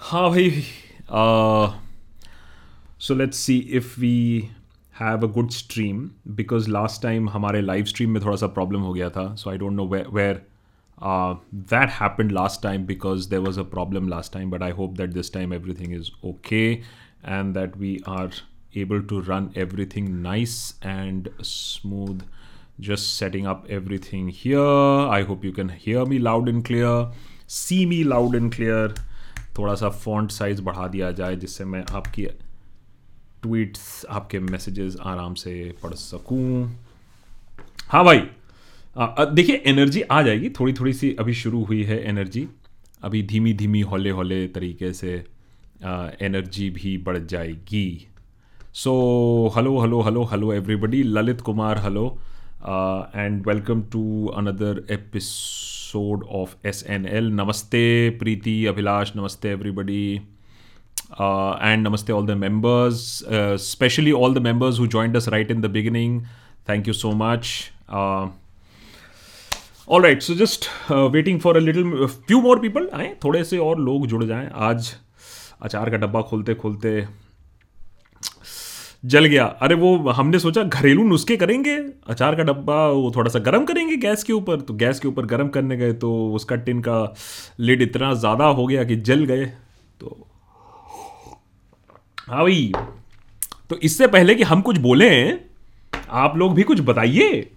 हाँ भाई so let's see if we have a good stream because last time हमारे live stream में थोड़ा सा प्रॉब्लम हो गया था so I don't know where that happened last time because there was a problem last time but I hope that this time everything is okay and that we are able to run everything nice and smooth just setting up everything here i hope you can hear me loud and clear See me loud and clear. थोड़ा सा font size बढ़ा दिया जाए, जिससे मैं आपकी tweets आपके messages आराम से पढ़ सकूँ। हाँ भाई देखिए एनर्जी आ जाएगी। थोड़ी थोड़ी सी अभी शुरू हुई है एनर्जी अभी धीमी धीमी हौले हौले तरीके से एनर्जी भी बढ़ जाएगी। So hello hello hello hello everybody Lalit Kumar hello and welcome to another episode of S N L नमस्ते प्रीति अभिलाष नमस्ते एवरीबडी एंड नमस्ते all the members specially all the the members who joined right in the beginning thank you so much all right so just waiting for a little few more people आए, थोड़े से और लोग जुड़ जाएँ। आज अचार का डब्बा खोलते खोलते जल गया। अरे वो, हमने सोचा घरेलू नुस्खे करेंगे, अचार का डब्बा, वो थोड़ा सा गर्म करेंगे गैस के ऊपर। तो गैस के ऊपर गर्म करने गए तो उसका टिन का लिड इतना ज़्यादा हो गया कि जल गए। तो हाँ भाई तो इससे पहले कि हम कुछ बोले, आप लोग भी कुछ बताइए।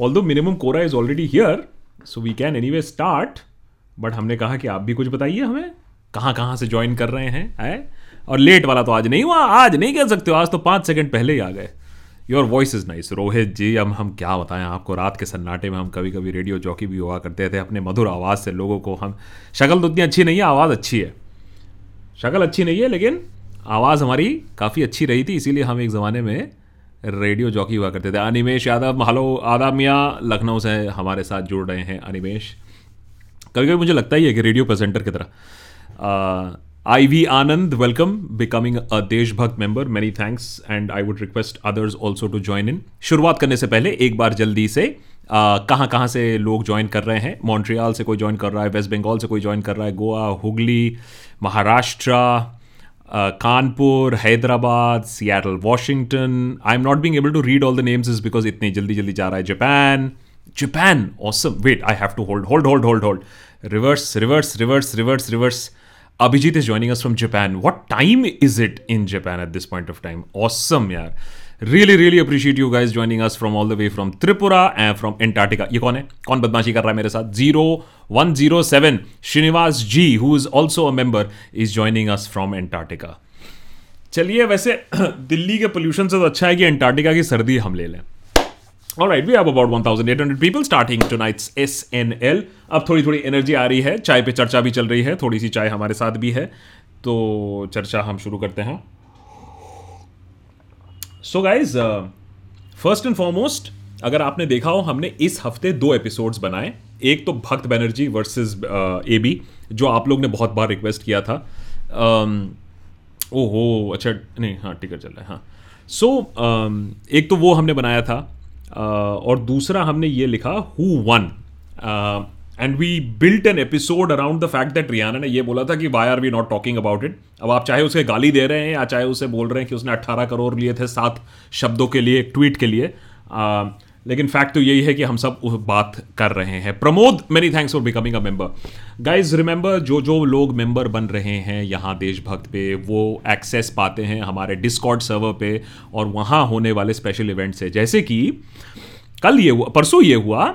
Although minimum quorum is already here so we can anyway start but हमने कहा कि आप भी कुछ बताइए हमें कहाँ कहाँ से ज्वाइन कर रहे हैं आए और लेट वाला तो आज नहीं हुआ, आज नहीं कह सकते हो, आज तो पाँच सेकंड पहले ही आ गए। Your voice is nice Rohit ji, अब हम क्या बताएँ, आपको रात के सन्नाटे में हम कभी कभी रेडियो जॉकी भी हुआ करते थे, अपने मधुर आवाज़ से लोगों को हम शक्ल तो उतनी अच्छी नहीं है, आवाज़ अच्छी है। शक्ल अच्छी नहीं है, लेकिन आवाज़ हमारी काफ़ी अच्छी रही थी, इसीलिए हम एक ज़माने में रेडियो जॉकी हुआ करते थे। अनिमेश यादव हलो आदाब मियाँ, लखनऊ से हमारे साथ जुड़ रहे हैं अनिमेश। कभी कभी मुझे लगता ही है कि रेडियो प्रेजेंटर की तरह I V Anand welcome becoming a Deshbhakt member many thanks and I would request others also to join in शुरुआत करने से पहले, एक बार जल्दी से कहाँ कहाँ से लोग ज्वाइन कर रहे हैं? मॉन्ट्रियाल से कोई ज्वाइन कर रहा है वेस्ट बंगाल से कोई ज्वाइन कर रहा है Goa Hooghly Maharashtra Kanpur Hyderabad Seattle Washington I am not being able to read all the names is because इतनी जल्दी जल्दी जा रहा है Japan Japan awesome wait I have to hold hold hold hold hold reverse reverse reverse reverse reverse Abhijit is joining us from Japan. What time is it in Japan at this point of time? Awesome, yaar. Really, really appreciate you guys joining us from all the way from Tripura and from Antarctica. ये कौन है कौन बदमाशी कर रहा है मेरे साथ zero one zero seven Shrinivas ji who is also a member is joining us from Antarctica चलिए वैसे दिल्ली के पोल्यूशन से तो अच्छा है कि एंटार्क्टिका की सर्दी हम ले लें All right, we have about 1,800 people starting tonight's SNL. अब थोड़ी थोड़ी एनर्जी आ रही है चाय पे चर्चा भी चल रही है थोड़ी सी चाय हमारे साथ भी है तो चर्चा हम शुरू करते हैं। So guys first and foremost अगर आपने देखा हो हमने इस हफ़्ते दो एपिसोड्स बनाए एक तो भक्त बनर्जी वर्सेस ए बी जो आप लोग ने बहुत बार रिक्वेस्ट किया था। Um, ओहो अच्छा नहीं हाँ टिकट चल रहा है हाँ। सो so, um, एक तो वो हमने बनाया था और दूसरा हमने ये लिखा who won and we built an episode around the fact that Rihanna ने ये बोला था कि why are we not talking about it अब आप चाहे उसे गाली दे रहे हैं या चाहे उसे बोल रहे हैं कि उसने 18 करोड़ लिए थे सात शब्दों के लिए एक ट्वीट के लिए uh, लेकिन फैक्ट तो यही है कि हम सब बात कर रहे हैं। Pramod many thanks for becoming a member guys remember जो जो लोग मेंबर बन रहे हैं यहाँ देशभक्त पे, वो एक्सेस पाते हैं हमारे डिस्कॉर्ड सर्वर पे और वहाँ होने वाले स्पेशल इवेंट से। जैसे कि कल ये हुआ, परसों ये हुआ,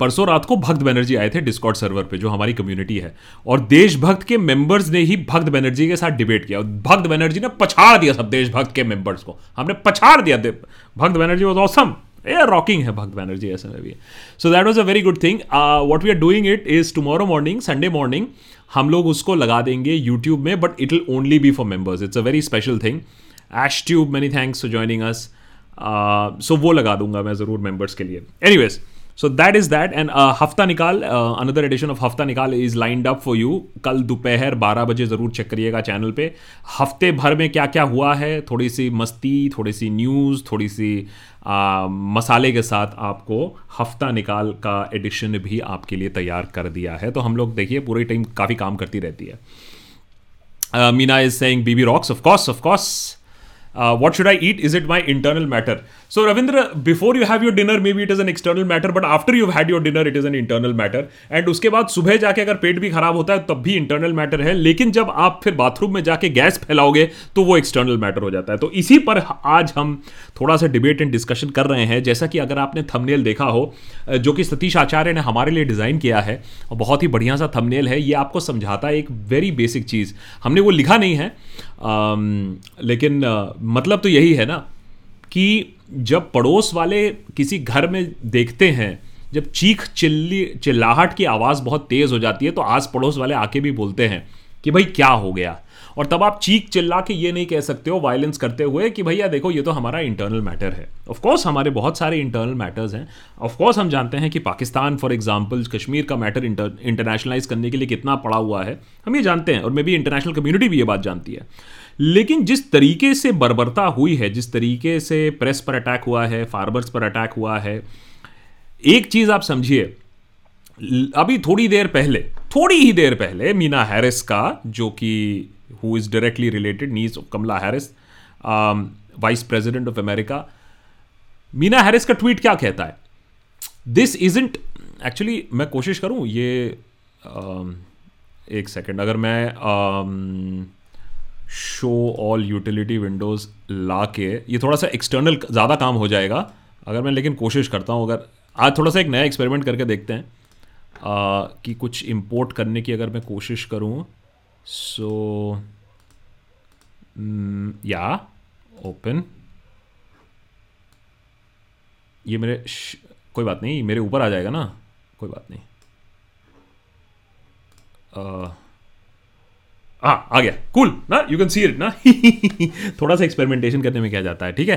परसों रात को भक्त बनर्जी आए थे डिस्कॉर्ड सर्वर पे, जो हमारी कम्युनिटी है। और देशभक्त के मेंबर्स ने ही भक्त बनर्जी के साथ डिबेट किया। भक्त बनर्जी ने पछाड़ दिया सब देशभक्त के मेंबर्स को। हमने पछाड़ दिया। Bhakt Banerjee was awesome yeah, rocking है भक्त बैनर्जी ऐसे में भी। So that was a very good thing what we are doing it is tomorrow morning Sunday morning हम लोग उसको लगा देंगे यूट्यूब में but it will only be for members it's a very special thing Ash Tube many thanks for joining us so वो लगा दूँगा मैं ज़रूर मेंबर्स के लिए. Anyways so that is that and हफ़्ता निकाल अनदर एडिशन ऑफ़ हफ़्ता निकाल is lined up for you कल दोपहर बारह बजे ज़रूर चेक करिएगा चैनल पे हफ़्ते भर में क्या क्या हुआ है थोड़ी सी मस्ती थोड़ी सी न्यूज़ थोड़ी सी आ, मसाले के साथ आपको हफ़्ता निकाल का एडिशन भी आपके लिए तैयार कर दिया है तो हम लोग देखिए पूरे टाइम काफ़ी काम करती रहती है Meena is saying BB rocks of course of course uh, what should I eat? Is it my internal matter? So, Ravindra, before you have your dinner, maybe it is an external matter, but after you've had your dinner, it is an internal matter. And उसके बाद सुबह जाके अगर पेट भी खराब होता है तब भी इंटरनल मैटर है लेकिन जब आप फिर बाथरूम में जाके गैस फैलाओगे तो वो एक्सटर्नल मैटर हो जाता है तो इसी पर आज हम थोड़ा सा डिबेट एंड डिस्कशन कर रहे हैं जैसा कि अगर आपने थंबनेल देखा हो जो कि सतीश आचार्य ने हमारे लिए डिज़ाइन किया है और बहुत ही बढ़िया सा थंबनेल है ये आपको समझाता है एक वेरी बेसिक चीज़ हमने वो लिखा नहीं है लेकिन आ, मतलब तो यही है ना कि जब पड़ोस वाले किसी घर में देखते हैं, जब चीख चिल्ली, चिल्लाहट की आवाज़ बहुत तेज़ हो जाती है तो आस पड़ोस वाले आके भी बोलते हैं कि भाई क्या हो गया? और तब आप चीख चिल्ला के ये नहीं कह सकते हो वायलेंस करते हुए कि भैया देखो, ये तो हमारा इंटरनल मैटर है। ऑफकोर्स हमारे बहुत सारे इंटरनल मैटर्स हैं। ऑफकोर्स हम जानते हैं कि पाकिस्तान फॉर एग्ज़ाम्पल कश्मीर का मैटर इंटरनेशनलाइज करने के लिए कितना पड़ा हुआ है। हम ये जानते हैं, और मे बी इंटरनेशनल कम्युनिटी भी ये बात जानती है। लेकिन जिस तरीके से बर्बरता हुई है जिस तरीके से प्रेस पर अटैक हुआ है फार्मर्स पर अटैक हुआ है एक चीज़ आप समझिए अभी थोड़ी देर पहले थोड़ी ही देर पहले मीना हैरिस का जो कि who is directly related niece Kamala Harris, um, vice president of America. Meena Harris का ट्वीट क्या कहता है दिस इजेंट एक्चुअली मैं कोशिश करूँ ये um, एक सेकेंड अगर मैं शो ऑल यूटिलिटी विंडोज़ ला के ये थोड़ा सा एक्सटर्नल ज़्यादा काम हो जाएगा। अगर मैं लेकिन कोशिश करता हूँ अगर आज थोड़ा सा एक नया एक्सपेरिमेंट करके देखते हैं uh, कि कुछ इम्पोर्ट करने की अगर मैं कोशिश करूँ सो या ओपन ये मेरे कोई बात नहीं मेरे ऊपर आ जाएगा ना? कोई बात नहीं। हाँ आ गया। कूल ना? यू कैन सी इट ना? थोड़ा सा एक्सपेरिमेंटेशन करने में क्या जाता है, ठीक है?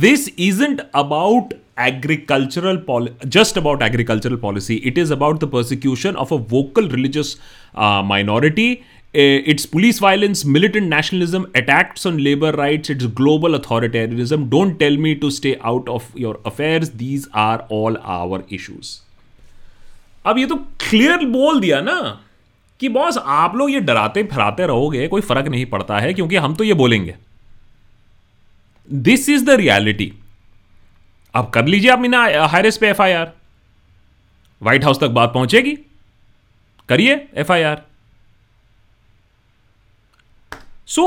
This isn't about agricultural poli just about agricultural policy it is about the prosecution of a vocal religious minority it's police violence militant nationalism attacked on labour right it's global authoritarianism don't tell me to stay out of your affair these are all our issues अब ये तो clear बोल दिया ना। कि boss, आप लोग ये डराते फराते रहोगे, कोई फ़र्क नहीं पड़ता है, क्योंकि हम तो ये बोलेंगे। दिस इज़ द रियलिटी अब कर लीजिए आप मीना हायरेस पे आर व्हाइट हाउस तक बात पहुंचेगी। करिए F I R so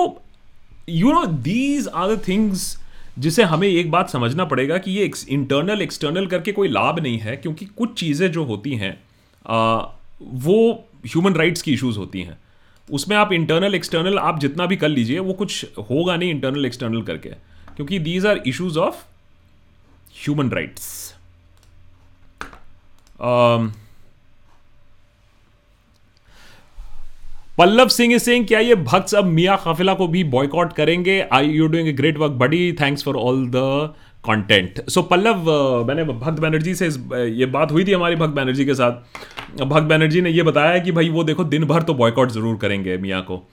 you know these are the things जिसे हमें एक बात समझना पड़ेगा कि ये इंटरनल एक्सटर्नल करके कोई लाभ नहीं है, क्योंकि कुछ चीज़ें जो होती हैं वो ह्यूमन राइट्स की इश्यूज़ होती हैं। उसमें आप इंटरनल एक्सटर्नल आप जितना भी कर लीजिए, वो कुछ होगा नहीं इंटरनल एक्सटर्नल करके। क्योंकि these are issues of human rights Pallav Singh Singh क्या ये भक्त अब मिया काफिला को भी बॉयकॉट करेंगे? I you doing great work buddy thanks for all the content so Pallav मैंने भक्त बैनर्जी से इस, ये बात हुई थी हमारी भक्त बैनर्जी के साथ। भक्त बैनर्जी ने ये बताया कि भाई वो देखो दिन भर तो बॉयकॉट ज़रूर करेंगे मियाँ को।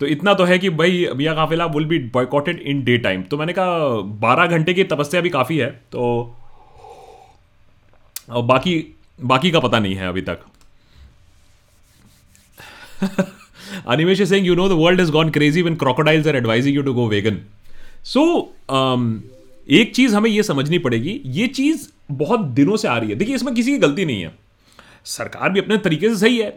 तो इतना तो है कि भाई मियाँ काफिला will be boycotted in day time तो मैंने कहा बारह घंटे की तपस्या भी काफ़ी है तो और बाकी बाकी का पता नहीं है अभी तक। Animesh Singh you know the world is gone crazy when crocodiles are advising you to go vegan so एक चीज़ हमें यह समझनी पड़ेगी, ये चीज़ बहुत दिनों से आ रही है। देखिए, इसमें किसी की गलती नहीं है। सरकार भी अपने तरीके से सही है।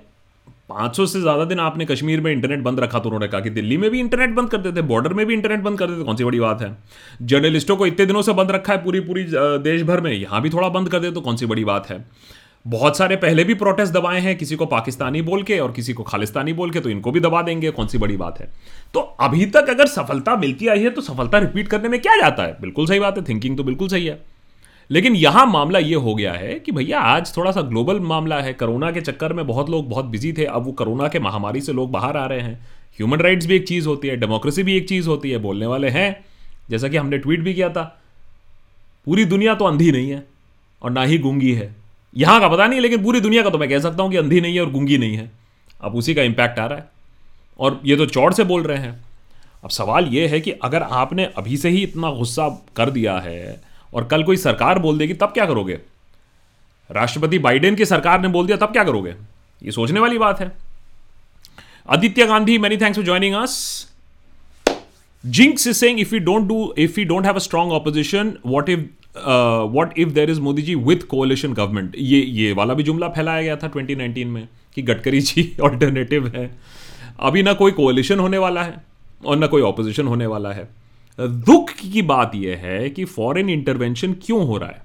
500 से ज़्यादा दिन आपने कश्मीर में इंटरनेट बंद रखा तो उन्होंने कहा कि दिल्ली में भी इंटरनेट बंद कर देते, बॉर्डर में भी इंटरनेट बंद कर देते। कौन सी बड़ी बात है? जर्नलिस्टों को इतने दिनों से बंद रखा है पूरी पूरी देश भर में। यहाँ भी थोड़ा बंद कर दे तो कौन सी बड़ी बात है? बहुत सारे पहले भी प्रोटेस्ट दबाए हैं, किसी को पाकिस्तानी बोल के और किसी को खालिस्तानी बोल के तो इनको भी दबा देंगे, कौन सी बड़ी बात है? तो अभी तक अगर सफलता मिलती आई है तो सफलता रिपीट करने में क्या जाता है? बिल्कुल सही बात है थिंकिंग तो बिल्कुल सही है। लेकिन यहाँ मामला ये हो गया है कि भैया, आज थोड़ा सा ग्लोबल मामला है कोरोना के चक्कर में बहुत लोग बहुत बिज़ी थे, अब वो कोरोना के महामारी से लोग बाहर आ रहे हैं। ह्यूमन राइट्स भी एक चीज़ होती है डेमोक्रेसी भी एक चीज़ होती है, बोलने वाले हैं, जैसा कि हमने ट्वीट भी किया था। पूरी दुनिया तो अंधी नहीं है, और ना ही गूँगी है। यहाँ का पता नहीं, लेकिन पूरी दुनिया का तो मैं कह सकता हूँ कि अंधी नहीं है और गूँगी नहीं है। अब उसी का इंपैक्ट आ रहा है। और ये तो चौड़ से बोल रहे हैं। अब सवाल ये है कि अगर आपने अभी से ही इतना गुस्सा कर दिया है और कल कोई सरकार बोल देगी, तब क्या करोगे? राष्ट्रपति बाइडेन की सरकार ने बोल दिया, तब क्या करोगे? ये सोचने वाली बात है। Aditya Gandhi many thanks for joining us Jinx is saying if you do if you don't have a strong opposition what if what if there is Modi ji with coalition government ये ये वाला भी जुमला फैलाया गया था 2019 में कि गडकरी जी ऑल्टरनेटिव है। अभी ना कोई कोलिशन होने वाला है और ना कोई ऑपोजिशन होने वाला है। दुख की बात यह है कि फॉरेन इंटरवेंशन क्यों हो रहा है?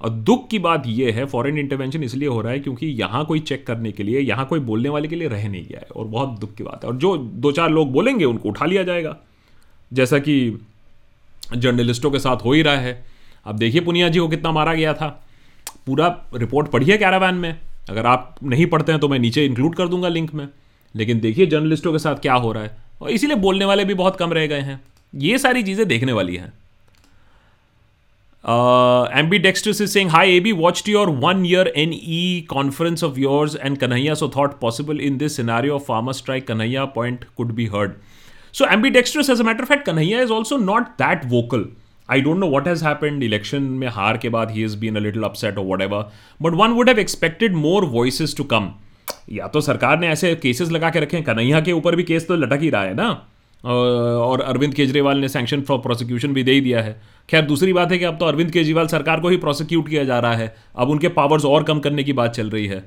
और दुख की बात यह है फॉरेन इंटरवेंशन इसलिए हो रहा है क्योंकि यहाँ कोई चेक करने के लिए, यहाँ कोई बोलने वाले के लिए रह नहीं गया है और बहुत दुख की बात है। और जो दो चार लोग बोलेंगे उनको उठा लिया जाएगा। जैसा कि जर्नलिस्टों के साथ हो ही रहा है अब देखिए पुनिया जी को कितना मारा गया था। पूरा रिपोर्ट पढ़िए कैरावैन में। अगर आप नहीं पढ़ते हैं तो मैं नीचे इंक्लूड कर दूँगा लिंक में। लेकिन देखिए जर्नलिस्टों के साथ क्या हो रहा है। और इसीलिए बोलने वाले भी बहुत कम रह गए हैं। ये सारी चीज़ें देखने वाली हैं। Ambi Dexters is saying hi AB watched your one year N E conference of yours and Kanhaiya so thought possible in this scenario of farmer strike Kanhaiya point could be heard so Ambi Dexters as a matter fact Kanhaiya is also not that vocal I don't know what has happened election में हार के बाद ही is been a little upset और whatever but one would have expected more voices to come या तो सरकार ने ऐसे केसेस लगा के रखे हैं। कन्हैया के ऊपर भी केस तो लटक ही रहा है ना? और अरविंद केजरीवाल ने सैंक्शन फॉर प्रोसिक्यूशन भी दे ही दिया है। खैर, दूसरी बात है कि अब तो अरविंद केजरीवाल सरकार को ही प्रोसिक्यूट किया जा रहा है। अब उनके पावर्स और कम करने की बात चल रही है।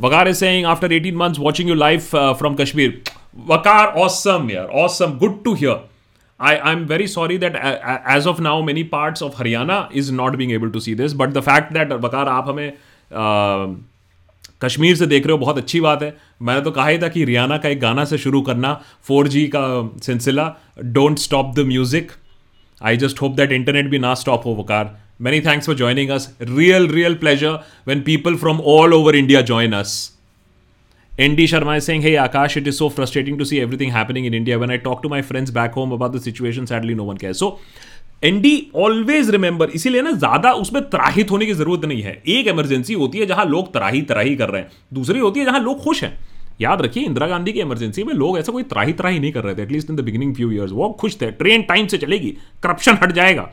Waqar is saying after 18 months watching you live from Kashmir Waqar awesome यार awesome good to hear I, I'm very sorry that uh, uh, as of now, many parts of Haryana is not being able to see this. But the fact that Vakar, you are Kashmir से देख रहे हो बहुत अच्छी बात है। मैंने तो कहा ही था कि रियाना का एक गाना से शुरू करना फोर जी का सिलसिला don't stop the music I just hope that internet भी ना स्टॉप हो Waqar many thanks for joining us real real pleasure when people from all over India join us ND Sharma is saying, Hey Akash, it is so frustrating to see everything happening in India. When I talk to my friends back home about the situation, sadly no one cares. So, ND always remember इसीलिए ना ज़्यादा उसमें त्राहित होने की ज़रूरत नहीं है। एक इमरजेंसी होती है जहाँ लोग त्राही त्राही कर रहे हैं। दूसरी होती है जहाँ लोग खुश हैं। याद रखिए इंदिरा गांधी की इमरजेंसी में लोग ऐसा कोई त्राही त्राही नहीं कर रहे थे at least in the beginning few years वो खुश थे। ट्रेन टाइम से चलेगी। करप्शन हट जाएगा।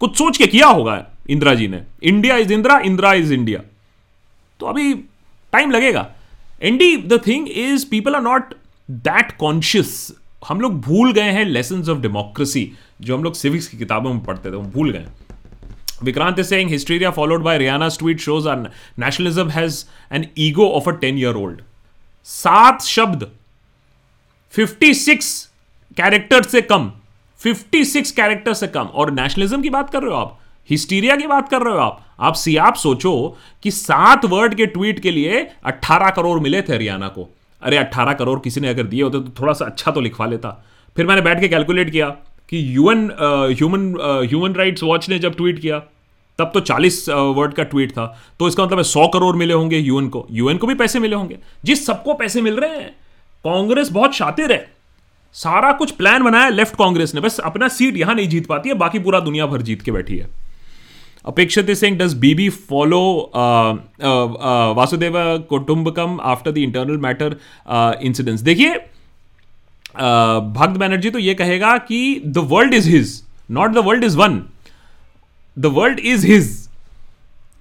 कुछ सोच के किया होगा इंदिरा जी ने। India is Indira Indira is India तो अभी टाइम लगेगा। ND the thing is people are not that conscious हम लोग भूल गए हैं लेसन ऑफ़ डेमोक्रेसी जो हम लोग सिविक्स की किताबों में पढ़ते थे, वो भूल गए is saying hysteria followed by Rihanna tweet shows our nationalism has an ego of a ten year old सात शब्द 56 कैरेक्टर से कम 56 कैरेक्टर से कम। और नेशनलिज्म की बात कर रहे हो आप? हिस्टीरिया की बात कर रहे हो आप? आप सी, आप सोचो कि सात वर्ड के ट्वीट के लिए 18 करोड़ मिले थे हरियाणा को। अरे 18 करोड़ किसी ने अगर दिए होते तो थोड़ा सा अच्छा तो लिखवा लेता। फिर मैंने बैठ के कैलकुलेट किया कि UN human human rights watch ने जब ट्वीट किया, तब तो 40 वर्ड का ट्वीट था। तो इसका मतलब है सौ करोड़ मिले होंगे यूएन को। यूएन को भी पैसे मिले होंगे। जिस सबको पैसे मिल रहे हैं, कांग्रेस बहुत शातिर है। सारा कुछ प्लान बनाया लेफ़्ट कांग्रेस ने। बस अपना सीट यहाँ नहीं जीत पाती है, बाकी पूरा दुनिया भर जीत के बैठी है। Apekshit Singh does BB follow Vasudev कुटुंबकम after the internal matter incidents देखिए भक्त बैनर्जी तो ये कहेगा कि the world is his not the world is one the world is his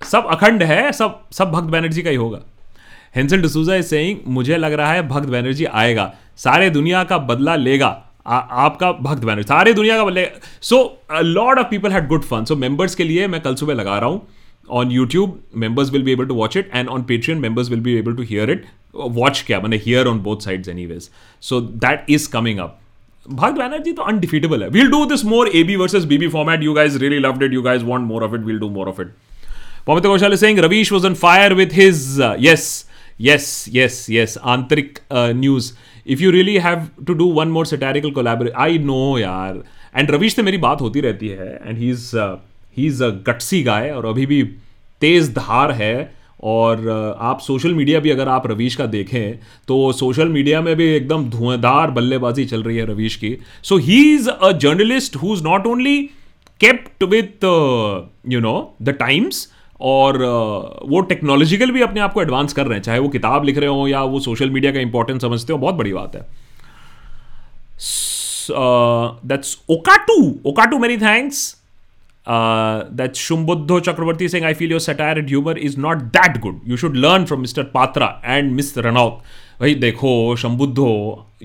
सब अखंड है सब सब भक्त बैनर्जी का ही होगा हेंसल डिसूजा इज़ सेइंग मुझे लग रहा है भक्त बैनर्जी आएगा। सारे दुनिया का बदला लेगा। आपका भक्त बैनर सारे दुनिया का बल्ले। So lot of people had good fun so members के लिए मैं कल सुबह लगा रहा हूँ। On YouTube members will be able to watch it and on Patreon members will be able to hear it watch क्या? मैंने hear on both sides anyways so that is coming up Bhakt Banerjee तो undefeatable है। Will do this more A B versus B B format you guys really love it you guys want more of it will do more of it Pavitra Kaushal Singh Ravish was on fire with his yes yes yes yes आंतरिक news if you really have to do one more satirical collaborate I know यार and Ravish से मेरी बात होती रहती है and he is he is a gutsy guy और अभी भी तेज धार है और uh, आप सोशल मीडिया भी अगर आप रवीश का देखें तो सोशल मीडिया में भी एकदम धुआंधार बल्लेबाजी चल रही है रवीश की। So he is a journalist who is not only kept with you know the times और वो टेक्नोलॉजिकल भी अपने आप को एडवांस कर रहे हैं, चाहे वो किताब लिख रहे हो या वो सोशल मीडिया का इंपॉर्टेंस समझते हो, बहुत बड़ी बात है। दैट्स ओकाटू ओकाटू many thanks that Shambuddho Chakraborty Singh I feel your satire and humour is not that good you should learn from mister Patra and miss Ranaut भाई देखो Shambuddho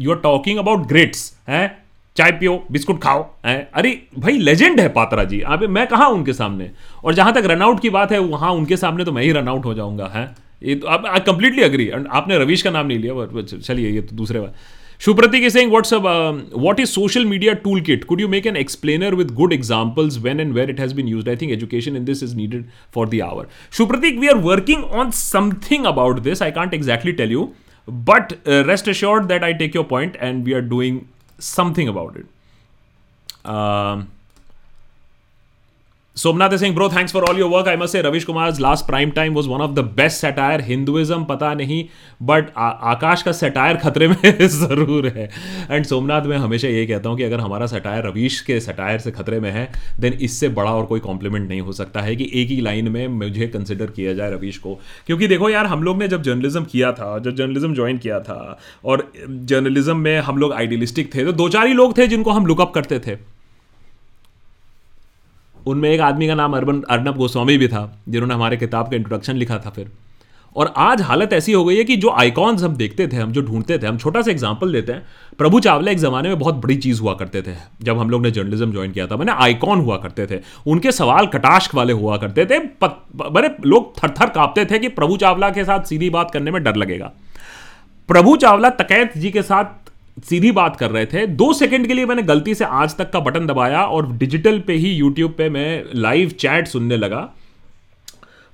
you are talking about greats हैं? चाय पियो, biscuit खाओ, है? अरे भाई legend है पात्रा जी। अब मैं कहा उनके सामने? और जहाँ तक रनआउट की बात है, वहाँ उनके सामने तो मैं ही रनआउट हो जाऊँगा, है? ये तो अब आई कंप्लीटली अग्री आपने रवीश का नाम नहीं लिया चलिए, ये तो दूसरे बार Shubhrotik Singh what's what is social media tool kit could you make an explainer with good examples when and where it has been use I think education in this is needed for the hour Shubhrotik we are working on something about this I can't exactly tell you but rest assure that I take your point and we are doing something about it. Um, Is saying, bro, thanks for all your work. I must say, Ravish Kumar's last prime time was one of the best satire. Hinduism पता नहीं but आकाश का satire खतरे में ज़रूर है and Somnath मैं हमेशा ये कहता हूँ कि अगर हमारा सटायर रवीश के सटायर से खतरे में है देन इससे बड़ा और कोई कॉम्प्लीमेंट नहीं हो सकता है कि एक ही लाइन में मुझे कंसिडर किया जाए रवीश को क्योंकि देखो यार हम लोग ने जब जर्नलिज्म किया था जब जर्नलिज्म ज्वाइन किया था और जर्नलिज्म में हम लोग आइडियलिस्टिक थे तो दो चार ही लोग थे जिनको हम लुकअप करते थे उनमें एक आदमी का नाम अर्बन अर्नब गोस्वामी भी था, जिन्होंने हमारे किताब का इंट्रोडक्शन लिखा था फिर। और आज हालत ऐसी हो गई है कि जो आइकॉन्स हम देखते थे, हम जो ढूंढते थे, हम छोटा सा एग्ज़ाम्पल देते हैं। प्रभु चावला एक ज़माने में बहुत बड़ी चीज़ हुआ करते थे, जब हम लोग ने जर्नलिज्म ज्वाइन किया था। मैंने आइकॉन हुआ करते थे, उनके सवाल कटाश्क वाले हुआ करते थे। बड़े लोग थर थर कांपते थे कि प्रभु चावला के साथ सीधी बात करने में डर लगेगा। प्रभु चावला तकैत जी के साथ सीधी बात कर रहे थे। दो सेकंड के लिए मैंने गलती से आज तक का बटन दबाया और डिजिटल पे ही यूट्यूब पे मैं लाइव चैट सुनने लगा।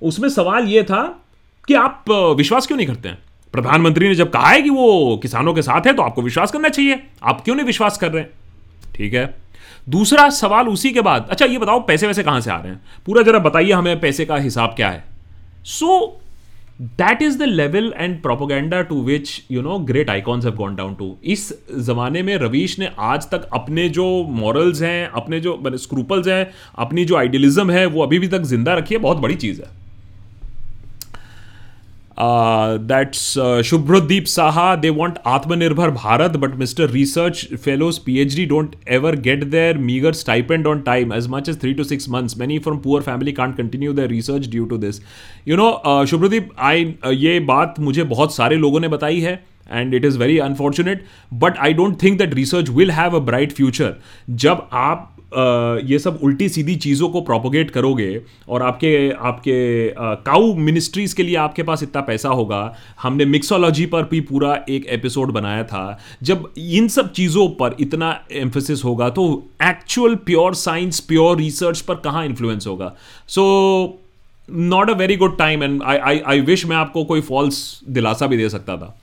उसमें सवाल यह था कि आप विश्वास क्यों नहीं करते हैं? प्रधानमंत्री ने जब कहा है कि वो किसानों के साथ है तो आपको विश्वास करना चाहिए। आप क्यों नहीं विश्वास कर रहे हैं? ठीक है। दूसरा सवाल उसी के बाद अच्छा ये बताओ पैसे वैसे कहाँ से आ रहे हैं? पूरा जरा बताइए हमें पैसे का हिसाब क्या है? So so, that is the level and propaganda to which you know great icons have gone down to इस जमाने में रवीश ने आज तक अपने जो मॉरल्स हैं, अपने जो स्क्रूपल्स हैं, अपनी जो आइडियलिज्म है, वो अभी भी तक ज़िंदा रखी है, बहुत बड़ी चीज़ है। That's Shubhradeep Saha they want Atmanirbhar Bharat but mister research fellows P H D don't ever get their meagre stipend on time as much as three two six months many from poor family can't continue their research due to this you know Shubhradeep I ये बात मुझे बहुत सारे लोगों ने बताई है and it is very unfortunate but I don't think that research will have a bright future जब आप ये सब उल्टी सीधी चीज़ों को प्रोपोगेट करोगे और आपके आपके काउ मिनिस्ट्रीज़ के लिए आपके पास इतना पैसा होगा। हमने मिक्सोलॉजी पर भी पूरा एक एपिसोड बनाया था। जब इन सब चीज़ों पर इतना एम्फोसिस होगा तो actual pure science pure research पर कहाँ इन्फ्लुएंस होगा? So not a very good time and I I wish मैं आपको कोई फॉल्स दिलासा भी दे सकता था।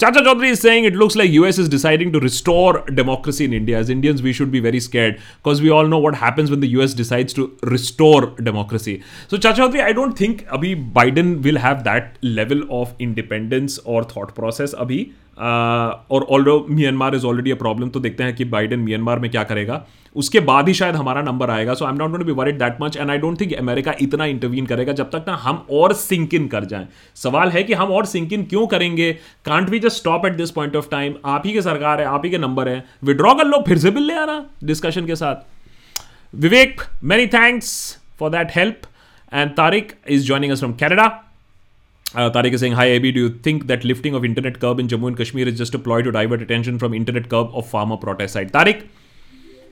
Chacha Chaudhary is saying it looks like US is deciding to restore democracy in India. As Indians, we should be very scared because we all know what happens when the US decides to restore democracy. So Chacha Chaudhary, I don't think Abhi Biden will have that level of independence or thought process Abhi. और although Myanmar is already a problem तो देखते हैं कि Biden Myanmar में क्या करेगा। उसके बाद ही शायद हमारा नंबर आएगा। So I am not going be worried that much and I don't think America इतना इंटरवीन करेगा जब तक ना हम और सिंक इन कर जाएँ। सवाल है कि हम और सिंक इन क्यों करेंगे? Can't we just stop at this point of time आप ही के सरकार है, आप ही के नंबर है। विड्रॉ कर लो, फिर से बिल ले आना डिस्कशन के साथ। Vivek many thanks for that help and Tariq is joining us from Canada Uh, Tariq is saying, Hi AB, do you think that lifting of internet curb in Jammu and Kashmir is just a ploy to divert attention from internet curb of farmer protest side? Tariq,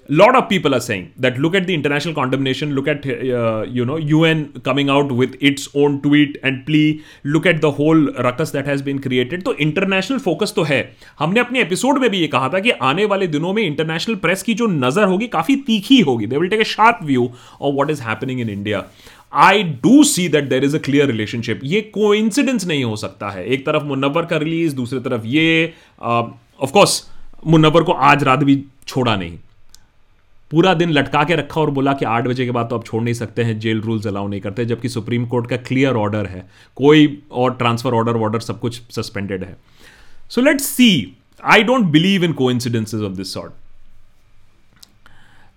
lot of people are saying that look at the international condemnation look at uh, you know un coming out with its own tweet and plea look at the whole ruckus that has been created तो international focus तो है हमने अपने episode में भी ये कहा था कि आने वाले दिनों में इंटरनेशनल प्रेस की जो नज़र होगी काफ़ी तीखी होगी they will take a sharp view of what is happening in India I do see that there is a clear relationship ये को नहीं हो सकता है। एक तरफ़ मुन्नवर का रिलीज़ दूसरी तरफ़ ये ऑफकोर्स मुन्नवर को आज रात भी छोड़ा नहीं। पूरा दिन लटका के रखा और बोला कि आठ बजे के बाद तो आप छोड़ नहीं सकते हैं जेल रूल्स अलाउ नहीं करते जबकि सुप्रीम कोर्ट का क्लियर ऑर्डर है। कोई और ट्रांसफ़र ऑर्डर वॉर्डर सब कुछ सस्पेंडेड है। So let see I don't believe in coup of this sort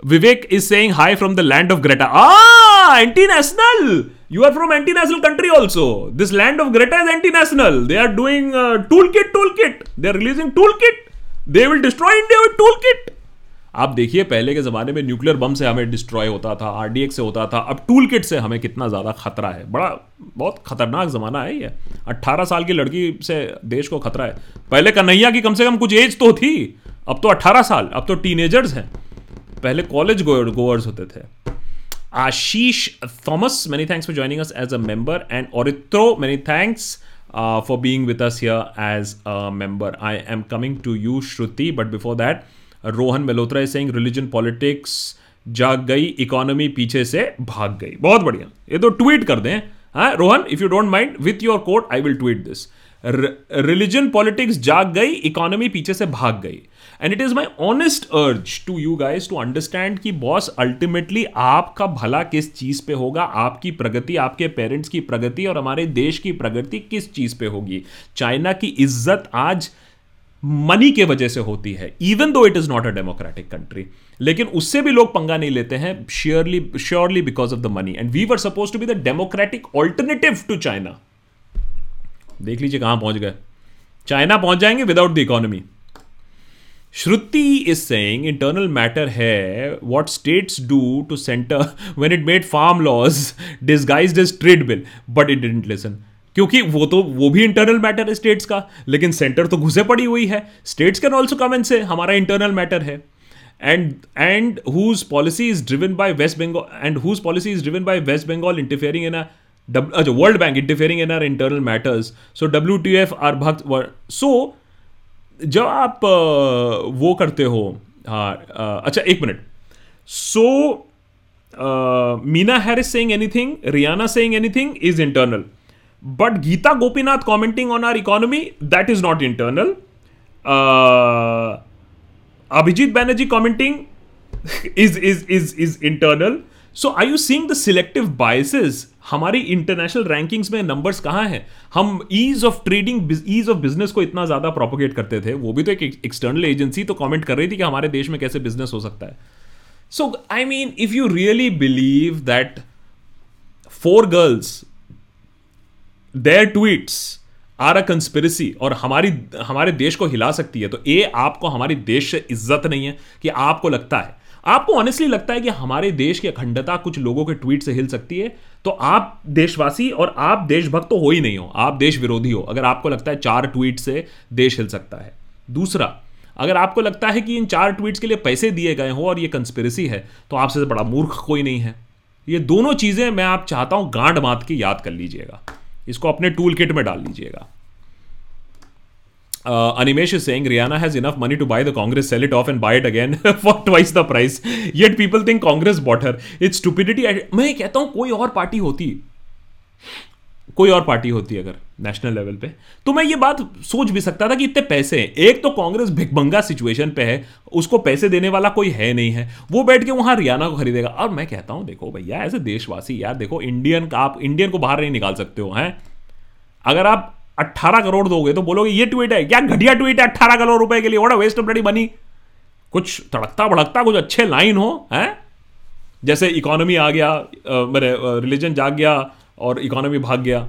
Vivek is saying hi from the land of Greta. Ah, anti national you are from anti national country also this land of greater anti national they are doing tool kit tool kit they are releasing tool kit they will destroy India with tool kit आप देखिए, पहले के जमाने में nuclear bomb से हमें destroy होता था आरडीएक्स से होता था. अब टूल किट से हमें कितना ज़्यादा खतरा है? बड़ा, बहुत खतरनाक जमाना है ये. अट्ठारह साल की लड़की से देश को खतरा है. पहले कन्हैया की कम से कम कुछ एज तो थी. अब तो अट्ठारह साल, अब तो टीनेजर्स हैं. पहले कॉलेज गोवर्स होते थे. Ashish Thomas many thanks for joining us as a member and Aritro many thanks for being with us here as a member I am coming to you Shruti but before that Rohan Malhotra is saying religion politics जाग गई economy पीछे से भाग गई। बहुत बढ़िया। ये तो ट्वीट कर दें। हाँ Rohan if you don't mind with your quote I will tweet this religion politics जाग गई इकोनॉमी पीछे से भाग गई। And it is my honest urge to you guys to understand कि बॉस अल्टीमेटली आपका भला किस चीज़ पे होगा, आपकी प्रगति, आपके पेरेंट्स की प्रगति और हमारे देश की प्रगति किस चीज़ पे होगी। चाइना की इज़्ज़त आज मनी के वजह से होती है even though it is not a democratic country लेकिन उससे भी लोग पंगा नहीं लेते हैं surely surely because of the money and we were suppose to be the democratic alternative to China देख लीजिए कहाँ पहुँच गए। चाइना पहुँच जाएँगे without the economy Shruti is saying internal matter है what states do to centre when it made farm laws disguised as trade bill but it didn't listen क्योंकि वो तो वो भी इंटरनल मैटर है स्टेट्स का, लेकिन सेंटर तो घुसे पड़ी हुई है। स्टेट्स कैन ऑल्सो कमेंट से हमारा इंटरनल मैटर है। And and whose policy is driven by West Bengal and whose policy is driven by West Bengal interfering in अच्छा World Bank interfering in our internal matters so W T F are भक्त so जब आप वो करते हो हाँ अच्छा एक minute. So Meena Harris saying anything Rihanna saying anything is internal but Geeta Gopinath commenting on our economy that is not internal Abhijit Banerjee commenting is is is is internal so I you seeing the selective biases हमारी international rankings में numbers कहाँ हैं? हम ease of trading ease of business को इतना ज़्यादा propagate करते थे। वो भी तो एक एक्सटर्नल एजेंसी तो कमेंट कर रही थी कि हमारे देश में कैसे बिज़नेस हो सकता है। So I mean if you really believe that four girls their tweets are a conspiracy और हमारी, हमारे देश को हिला सकती है तो ए आपको हमारी देश से इज़्ज़त नहीं है कि आपको लगता है। आपको ऑनेस्टली लगता है कि हमारे देश की अखंडता कुछ लोगों के ट्वीट से हिल सकती है? तो आप देशवासी और आप देशभक्त तो हो ही नहीं हो, आप देश विरोधी हो। अगर आपको लगता है चार ट्वीट से देश हिल सकता है। दूसरा, अगर आपको लगता है कि इन चार ट्वीट्स के लिए पैसे दिए गए हो और ये कंस्पिरसी है तो आपसे बड़ा मूर्ख कोई नहीं है। ये दोनों चीज़ें मैं आप चाहता हूँ गांड मात की याद कर लीजिएगा। इसको अपने टूल किट में डाल लीजिएगा। Uh, Animesh is saying Rihanna has enough money to buy the Congress, sell it off, and buy it again for twice the price. Yet people think Congress bought her. It's stupidity. मैं कहता हूँ कोई और party होती कोई और party होती अगर नेशनल लेवल पे तो मैं ये बात सोच भी सकता था कि इतने पैसे हैं एक तो कांग्रेस भिकभंगा सिचुएशन पे है उसको पैसे देने वाला कोई है नहीं है वो बैठ के वहाँ हरियाणा को खरीदेगा और मैं कहता हूँ देखो भैया ऐसे देशवासी यार देखो इंडियन का आप इंडियन को बाहर नहीं निकाल सकते हो हैं अगर आप अट्ठारह करोड़ दोगे तो बोलोगे, ये ट्वीट है, क्या घटिया ट्वीट है, अट्ठारह करोड़ रुपए के लिए? वोट वेस्ट ऑफ़ ब्लडी बनी कुछ तड़कता भड़कता, कुछ अच्छे लाइन हो, है? जैसे इकोनॉमी आ गया मेरे रिलीजन जाग गया और इकोनॉमी भाग गया।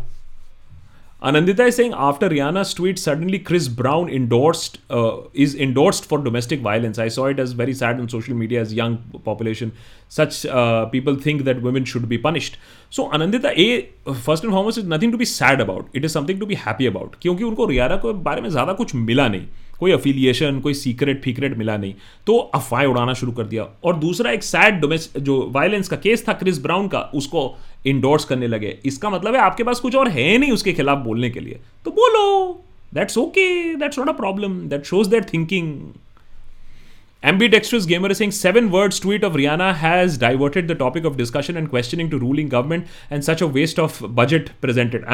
Anandita is saying after Rihanna's tweet, suddenly Chris Brown endorsed uh, is endorsed for domestic violence. I saw it as very sad on social media as young population. Such uh, people think that women should be punished. So Anandita, a first and foremost is nothing to be sad about. It is something to be happy about. क्योंकि उनको रियाना के बारे में ज़्यादा कुछ मिला नहीं कोई अफिलिएशन कोई सीक्रेट फीक्रेट मिला नहीं तो अफवाहें उड़ाना शुरू कर दिया और दूसरा एक सैड डोमेस्ट जो वायलेंस का केस था क्रिस ब्राउन का उसको इंडोर्स करने लगे। इसका मतलब है आपके पास कुछ और है नहीं उसके खिलाफ बोलने के लिए। तो बोलो। That's okay that's not a problem that shows that thinking ambidextrous gamer Singh seven words tweet of Rihanna has diverted the topic of discussion and questioning to ruling government and such a waste of budget presented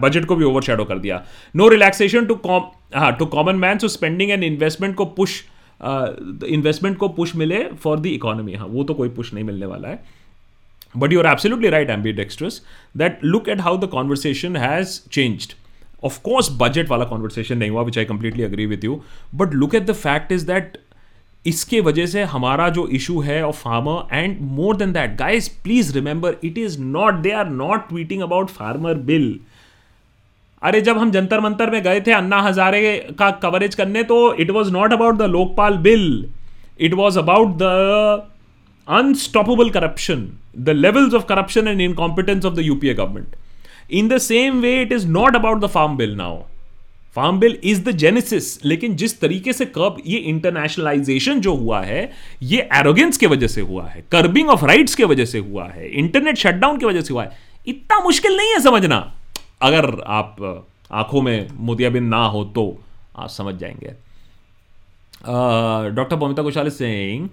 budget को भी overshadow कर दिया। No relaxation to हाँ to common man so spending and investment को push investment ah, को push मिले for the economy हाँ वो तो कोई पुश नहीं मिलने वाला है। But you are absolutely right ambidextrous that look at how the conversation has changed of course budget वाला कॉन्वर्सेशन नहीं हुआ which I completely agree with you but look at the fact is that इसके वजह से हमारा जो issue है of farmer and more than that guys please remember it is not they are not tweeting about farmer bill अरे जब हम जंतर मंतर में गए थे अन्ना हजारे का कवरेज करने तो it was not about the Lokpal bill it was about the unstoppable corruption the levels of corruption and incompetence of the UPA government in the same way it is not about the farm bill now farm bill is the genesis लेकिन जिस तरीके से कब ये internationalisation जो हुआ है ये एरोगेंस के वजह से हुआ है कर्बिंग ऑफ़ राइट्स के वजह से हुआ है इंटरनेट शटडाउन की वजह से हुआ है इतना मुश्किल नहीं है समझना अगर आप आँखों में मोतियाबिंद ना हो तो आप समझ जाएँगे doctor Pamita Kushal saying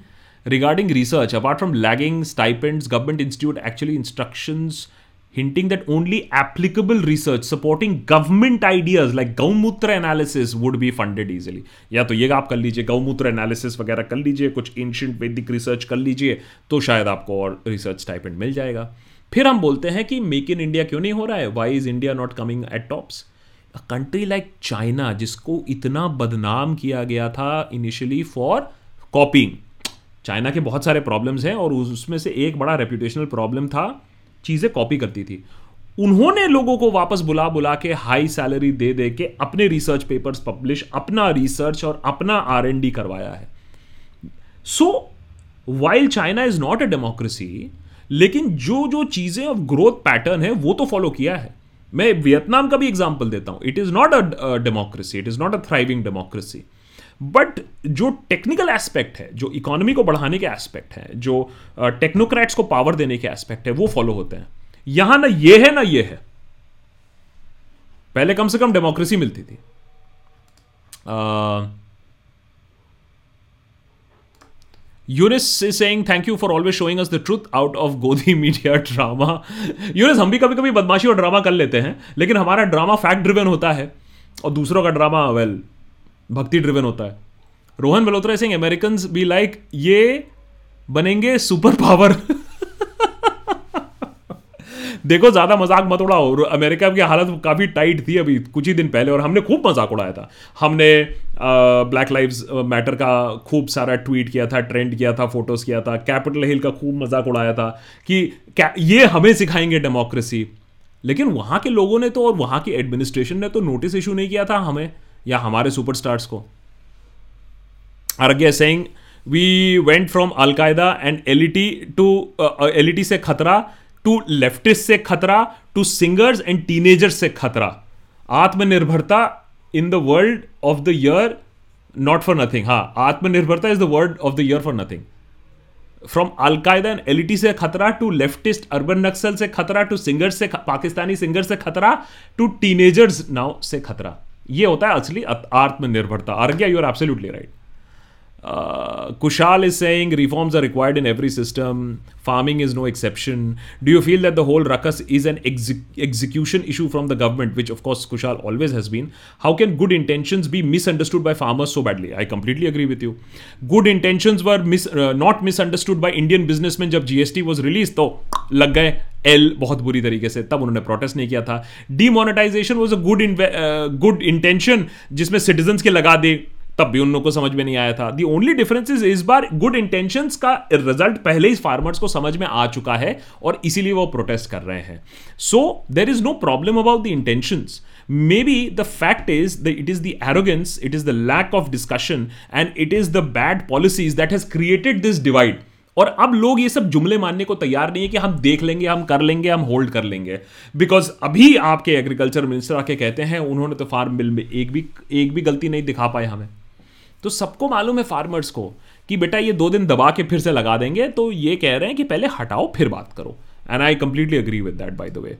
regarding research apart from lagging stipends government institute actually instructions hinting that only applicable research supporting government ideas like गौमूत्र analysis would be funded easily या तो ये आप कर लीजिए गौमूत्र एनालिसिस वगैरह कर लीजिए, कुछ एंशियंट वैदिक रिसर्च कर लीजिए तो शायद आपको और रिसर्च स्टाइपेंड मिल जाएगा। फिर हम बोलते हैं कि मेक इन इंडिया क्यों नहीं हो रहा है? Why is India not coming at tops a country like China जिसको इतना बदनाम किया गया था इनिशियली फॉर कॉपिंग चाइना के बहुत सारे प्रॉब्लम्स हैं और उसमें से एक बड़ा रेपुटेशनल प्रॉब्लम था, चीज़ें कॉपी करती थी। उन्होंने लोगों को वापस बुला बुला के हाई सैलरी दे दे के अपने रिसर्च पेपर्स पब्लिश अपना रिसर्च और अपना आर एन डी करवाया है। So while China is not a democracy लेकिन जो जो चीज़ें ऑफ़ ग्रोथ पैटर्न है, वो तो फॉलो किया है। मैं वियतनाम का भी एग्ज़ाम्पल देता हूँ। It is not a democracy it is not a thriving democracy but जो टेक्निकल एस्पेक्ट है, जो इकोनॉमी को बढ़ाने के एस्पेक्ट है, जो टेक्नोक्रेट्स को पावर देने के एस्पेक्ट है, वो फॉलो होते हैं। यहाँ ना ये है, ना ये है। पहले कम से कम डेमोक्रेसी मिलती थी। Eunice is saying thank you for always showing us the truth out of godi media drama Eunice हम भी कभी कभी बदमाशी और ड्रामा कर लेते हैं, लेकिन हमारा ड्रामा फैक्ट ड्रिवेन होता है, और दूसरों का ड्रामा वेल भक्ति ड्रिवन होता है। Rohan Malhotra Singh American be like ये बनेंगे सुपर पावर देखो, ज़्यादा मज़ाक मत उड़ाओ। अमेरिका की हालत काफ़ी टाइट थी अभी, कुछ ही दिन पहले, और हमने खूब मज़ाक उड़ाया था। हमने ब्लैक लाइव्स मैटर का खूब सारा ट्वीट किया था ट्रेंड किया था फ़ोटोज़ किया था कैपिटल हिल का खूब मज़ाक उड़ाया था कि ये हमें सिखाएँगे डेमोक्रेसी लेकिन वहाँ के लोगों ने तो और वहाँ की एडमिनिस्ट्रेशन ने तो नोटिस इशू नहीं किया था हमें। या हमारे सुपरस्टार्स को। Arghya saying we went from al Qaeda and elite to elite से खतरा टू लेफ्टिस्ट से खतरा टू सिंगर्स एंड टीनेजर्स से खतरा। Atmanirbharta in the world of the year not for nothing हाँ Atmanirbharta is the word of the year for nothing from al Qaeda and elite से खतरा to leftist urban Naxal से खतरा to singers से Pakistani singer से खतरा टू टीनेजर्स नाउ से खतरा। ये होता है असली आत्मनिर्भरता। Arghya you are absolutely right Uh, Kushal is saying reforms are required in every system. Farming is no exception. Do you feel that the whole ruckus is an exe- execution issue from the government, which of course Kushal always has been? How can good intentions be misunderstood by farmers so badly? I completely agree with you. Good intentions were mis- uh, not misunderstood by Indian businessmen जब GST was released तो लग गए L बहुत बुरी तरीके से तब उन्होंने प्रोटेस्ट नहीं किया था demonetisation was a good good intention जिसमें सिटीजन के लगा दे तब भी उन लोगों को समझ में नहीं आया था। दी ओनली डिफरेंस इज़ इस बार गुड इंटेंशन का रिज़ल्ट पहले ही फार्मर्स को समझ में आ चुका है और इसीलिए वो प्रोटेस्ट कर रहे हैं। So there is no problem about the intention maybe the fact is the it is the arrogance it is the lack of discussion and it is the bad policies that has created this divide और अब लोग ये सब जुमले मानने को तैयार नहीं है कि हम देख लेंगे, हम कर लेंगे, हम होल्ड कर लेंगे। बिकॉज़ अभी आपके एग्रीकल्चर मिनिस्टर आके कहते हैं, उन्होंने तो फार्म बिल में एक भी एक भी गलती नहीं दिखा पाए हमें। तो सबको मालूम है फार्मर्स को कि बेटा ये दो दिन दबा के फिर से लगा देंगे तो ये कह रहे हैं कि पहले हटाओ फिर बात करो and I completely agree with that by the way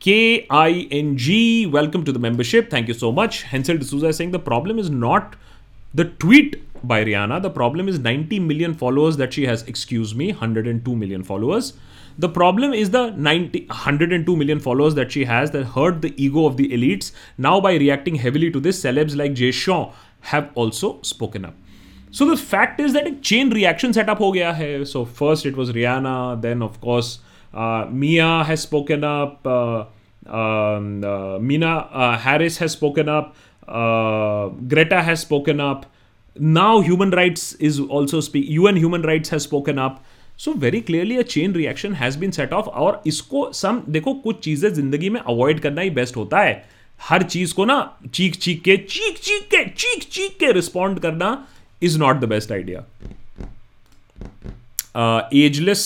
K I N G welcome to the membership thank you so much Hansel D'Souza saying the problem is not the tweet by Rihanna. The problem is 90 million followers that she has. Excuse me, 102 million followers. The problem is the 90, 102 million followers that she has that hurt the ego of the elites. Now, by reacting heavily to this, celebs like Jay Shaw have also spoken up. So the fact is that a chain reaction set up ho gaya hai. So first it was Rihanna, then of course uh, Mia has spoken up, uh, um, uh, Mina uh, Harris has spoken up, greta has spoken up now human rights is also speak un human rights has spoken up so very clearly a chain reaction has been set off और इसको सम देखो, कुछ चीज़ें ज़िंदगी में avoid करना ही best होता है। हर चीज़ को ना चीख चीख के, चीख चीख के, चीख चीख के रिस्पॉन्ड करना is not the best idea ageless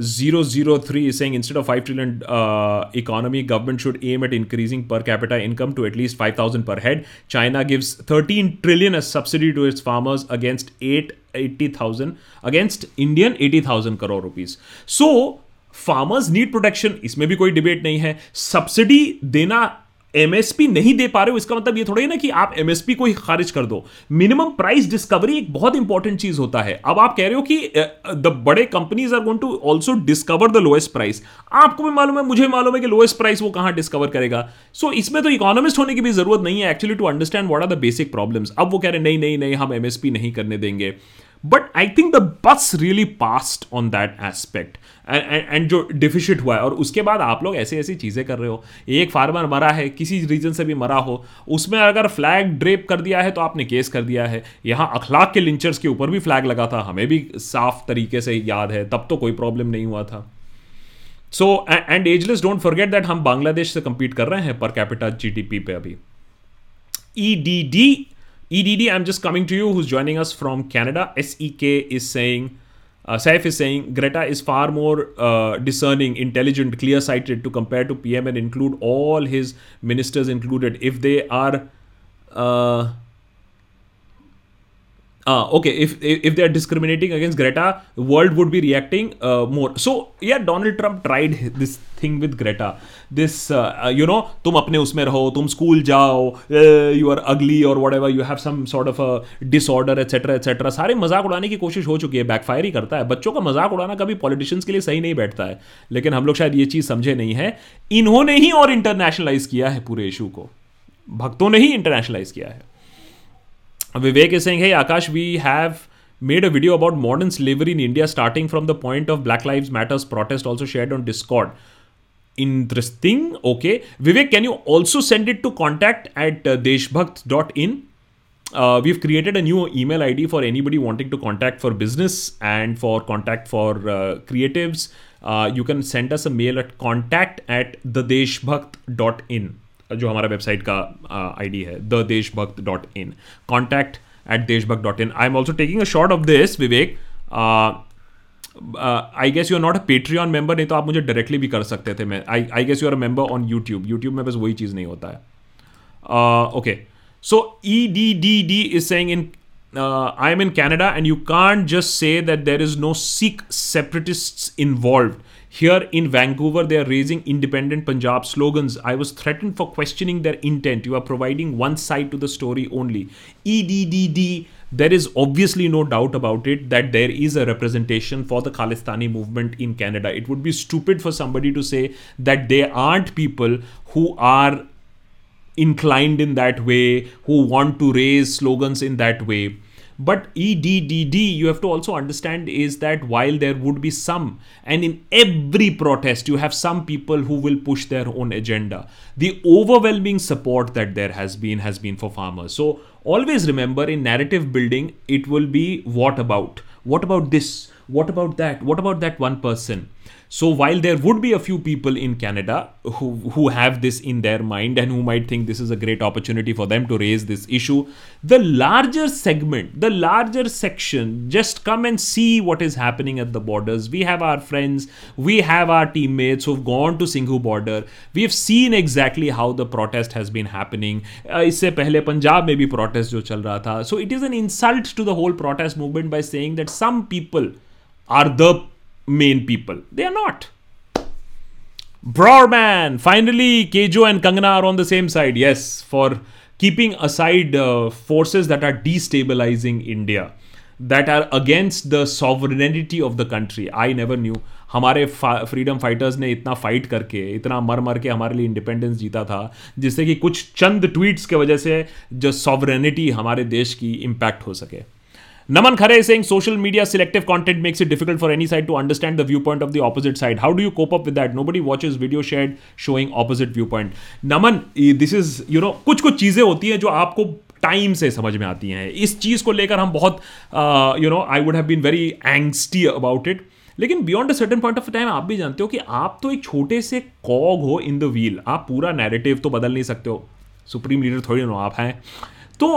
003 is saying instead of 5 trillion uh, economy government should aim at increasing per capita income to at least 5000 per head china gives 13 trillion as subsidy to its farmers against 8 80000 against indian 80000 crore rupees so farmers need protection इसमें भी कोई debate नहीं है subsidy देना MSP नहीं दे पा रहे हो इसका मतलब ये थोड़ा ही ना कि आप एमएसपी को ही खारिज कर दो। मिनिमम प्राइस डिस्कवरी एक बहुत इंपॉर्टेंट चीज़ होता है। अब आप कह रहे हो कि द बड़े companies are going to also discover the lowest price आपको भी मालूम है मुझे मालूम है कि लोएस्ट प्राइस वो कहाँ डिस्कवर करेगा। सो so, इसमें तो इकोनॉमिस्ट होने की भी ज़रूरत नहीं है actually to understand what are the basic problems अब वो कह रहे नहीं नहीं नहीं हम एमएसपी नहीं करने देंगे। But I think the bus really passed on that aspect and जो डिफिशिट हुआ है, और उसके बाद आप लोग ऐसी ऐसी चीज़ें कर रहे हो। एक फार्मर मरा है, किसी रीजन से भी मरा हो, उसमें अगर फ्लैग ड्रेप कर दिया है तो आपने केस कर दिया है। यहाँ अखलाक के लिंचर्स के ऊपर भी फ्लैग लगा था। हमें भी साफ़ तरीके से याद है, तब तो कोई प्रॉब्लम नहीं हुआ था। So and ageless don't forget that हम बांग्लादेश से कंपीट कर रहे हैं पर कैपिटल जीडीपी पे अभी। E D D EDD, I'm just coming to you, who's joining us from Canada. SEK is saying, uh, Saif is saying, Greta is far more uh, discerning, intelligent, clear sighted to compare to PM and include all his ministers included. If they are. Uh, uh, okay, if, if they're discriminating against Greta, world would be reacting uh, more. So, yeah, Donald Trump tried this thing with Greta. This, uh, you know, तुम अपने उसमें रहो, तुम school जाओ, you are ugly or whatever, you have some sort of a disorder, etc. etc. सारे मज़ाक उड़ाने की कोशिश हो चुकी है, बैकफायर ही करता है. बच्चों का मज़ाक उड़ाना कभी पॉलिटिशियंस के लिए सही नहीं बैठता है. लेकिन हम लोग शायद ये चीज़ समझे नहीं है. इन्होंने ही और इंटरनेशनलाइज किया है पूरे इशू को. भक्तों ने ही इंटरनेशनलाइज किया है. Vivek is saying, hey, Akash, we have made a video about modern slavery in India starting from the point of Black Lives Matters protest, also shared on Discord. Interesting. Okay. Vivek, can you also send it to contact at uh, deshbhakt.in? Uh, we've created a new email ID for anybody wanting to contact for business and for contact for uh, creatives. Uh, you can send us a mail at contact at thedeshbhakt.in. जो हमारा website का ID है the Desh Bhakt dot in contact at Deshbhakt dot in I am also taking a short of this Vivek I guess you are not a Patreon member नहीं तो आप मुझे directly भी कर सकते थे मैं। I I guess you are member on YouTube YouTube में बस वही चीज़ नहीं होता है। Okay so E D D D is saying in I am in Canada and you can't just say that there is no Sikh separatist involve Here in Vancouver, they are raising independent Punjab slogans. I was threatened for questioning their intent. You are providing one side to the story only. EDDD, there is obviously no doubt about it that there is a representation for the Khalistani movement in Canada. It would be stupid for somebody to say that there aren't people who are inclined in that way, who want to raise slogans in that way. But EDDD, you have to also understand is that while there would be some, and in every protest, you have some people who will push their own agenda. The overwhelming support that there has been has been for farmers. So always remember in narrative building, it will be what about? What about this? What about that? What about that one person? So while there would be a few people in Canada who, who have this in their mind and who might think this is a great opportunity for them to raise this issue, the larger segment, the larger section, just come and see what is happening at the borders. We have our friends, we have our teammates who've gone to Singhu border. We have seen exactly how the protest has been happening. Uh, इससे पहले पंजाब में भी protest जो चल रहा था. So it is an insult to the whole protest movement by saying that some people are the main people. They are not. Broadman, finally, Kejo and Kangana are on the same side. Yes, for keeping aside uh, forces that are destabilizing India, that are against the sovereignty of the country. I never knew. हमारे freedom fighters ने इतना fight करके इतना मर मर के हमारे लिए इंडिपेंडेंस जीता था जिससे कि कुछ चंद ट्वीट्स के वजह से जो सॉवरेनिटी हमारे देश की इम्पैक्ट हो सके Naman Khare Singh social media selective content makes it difficult for any side to understand the view point of the opposite side how do you cope up with that nobody watch is video shed showing opposite view point Naman this is you know कुछ कुछ चीज़ें होती हैं जो आपको time से समझ में आती हैं। इस चीज़ को लेकर हम बहुत you know I would have been very angsty about it लेकिन beyond a certain point of time आप भी जानते हो कि आप तो एक छोटे से कॉग हो इन द व्हील आप पूरा नैरेटिव तो बदल नहीं सकते हो। सुप्रीम लीडर थोड़ी नो आप हैं। तो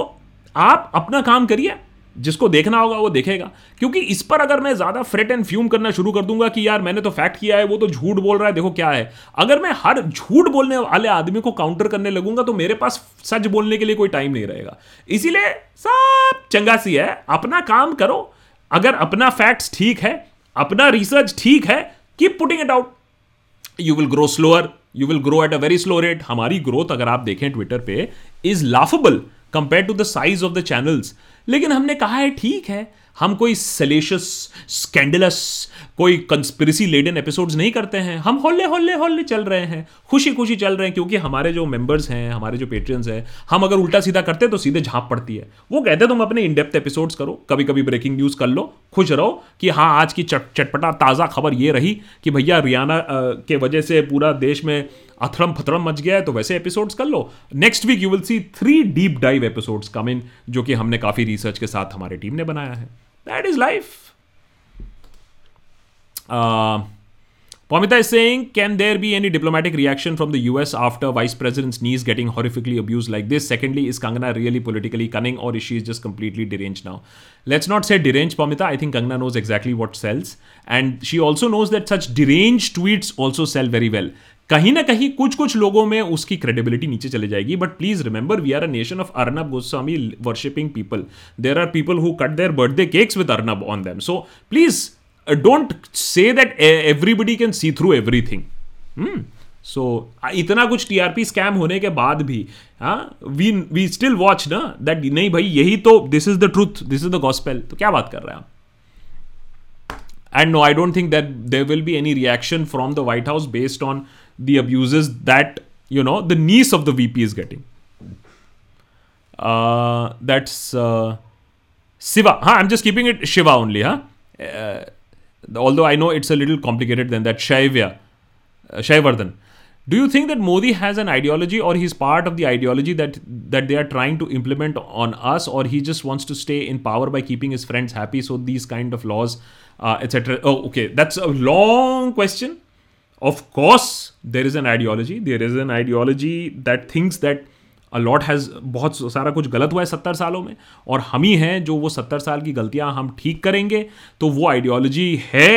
आप अपना काम करिए। जिसको देखना होगा, वो देखेगा। क्योंकि इस पर अगर मैं ज़्यादा फ्रेट एंड फ्यूम करना शुरू कर दूँगा कि यार मैंने तो फैक्ट किया है, वो तो झूठ बोल रहा है, देखो क्या है। अगर मैं हर झूठ बोलने वाले आदमी को काउंटर करने लगूँगा तो मेरे पास सच बोलने के लिए कोई टाइम नहीं रहेगा। इसीलिए सब चंगा सी है, अपना काम करो। अगर अपना फैक्ट्स ठीक है, अपना रिसर्च ठीक है keep putting it out you will grow slower you will grow at a very slow rate हमारी ग्रोथ अगर आप देखें ट्विटर पे is laughable compare to the size of the channels लेकिन हमने कहा है, ठीक है, हम कोई सलेशियस स्कैंडलस कोई कंस्पिरसी लेडन एपिसोड्स नहीं करते हैं। हम होल्ले होल्ले होल्ले चल रहे हैं खुशी खुशी चल रहे हैं, क्योंकि हमारे जो मेंबर्स हैं, हमारे जो पेट्रियंस हैं, हम अगर उल्टा सीधा करते तो सीधे झांप पड़ती है। वो कहते तुम अपने इनडेप्थ एपिसोड्स करो कभी कभी ब्रेकिंग न्यूज़ कर लो, खुश रहो कि हाँ आज की चट चटपटा ताज़ा खबर ये रही कि भैया रियाना के वजह से पूरा देश में अथरम फथरम मच गया है तो वैसे एपिसोड्स कर लो। Next week you will see three deep dive episodes come in जो कि हमने काफ़ी रिसर्च के साथ हमारे टीम ने बनाया है। That is life Pomita is saying can there be any diplomatic reaction from the US after vice president's niece getting horrifically abuse like this secondly is Kangana really politically cunning और ish is just completely derange now let's not say derange Pomita I think Kangana knows exactly what sells and she also knows that such derange tweets also sell very well. कहीं ना कहीं कुछ कुछ लोगों में उसकी credibility नीचे चले जाएगी but please remember we are a nation of Arnab Goswami worshipping people there are people who cut their birthday cakes with Arnab on them so please don't say that everybody can see through everything so इतना कुछ TRP scam होने के बाद भी we we still watch ना that नहीं भाई, यही तो this is the truth this is the gospel तो क्या बात कर रहे हैं आप? And no I don't think that there will be any reaction from the White House based on the abuses that you know the niece of the VP is getting. Uh, that's uh, Siva. Huh? I'm just keeping it Shiva only. Huh? Uh, although I know it's a little complicated than that. Shaivya, uh, Shaivardhan. Do you think that Modi has an ideology, or he's part of the ideology that that they are trying to implement on us, or he just wants to stay in power by keeping his friends happy? So these kind of laws, uh, etc. Oh, okay, that's a long question. Of course, there is an ideology. There is an ideology that thinks that a lot has बहुत सारा कुछ गलत हुआ है सत्तर सालों में और हम ही हैं जो वो सत्तर साल की गलतियाँ हम ठीक करेंगे तो वो आइडियोलॉजी है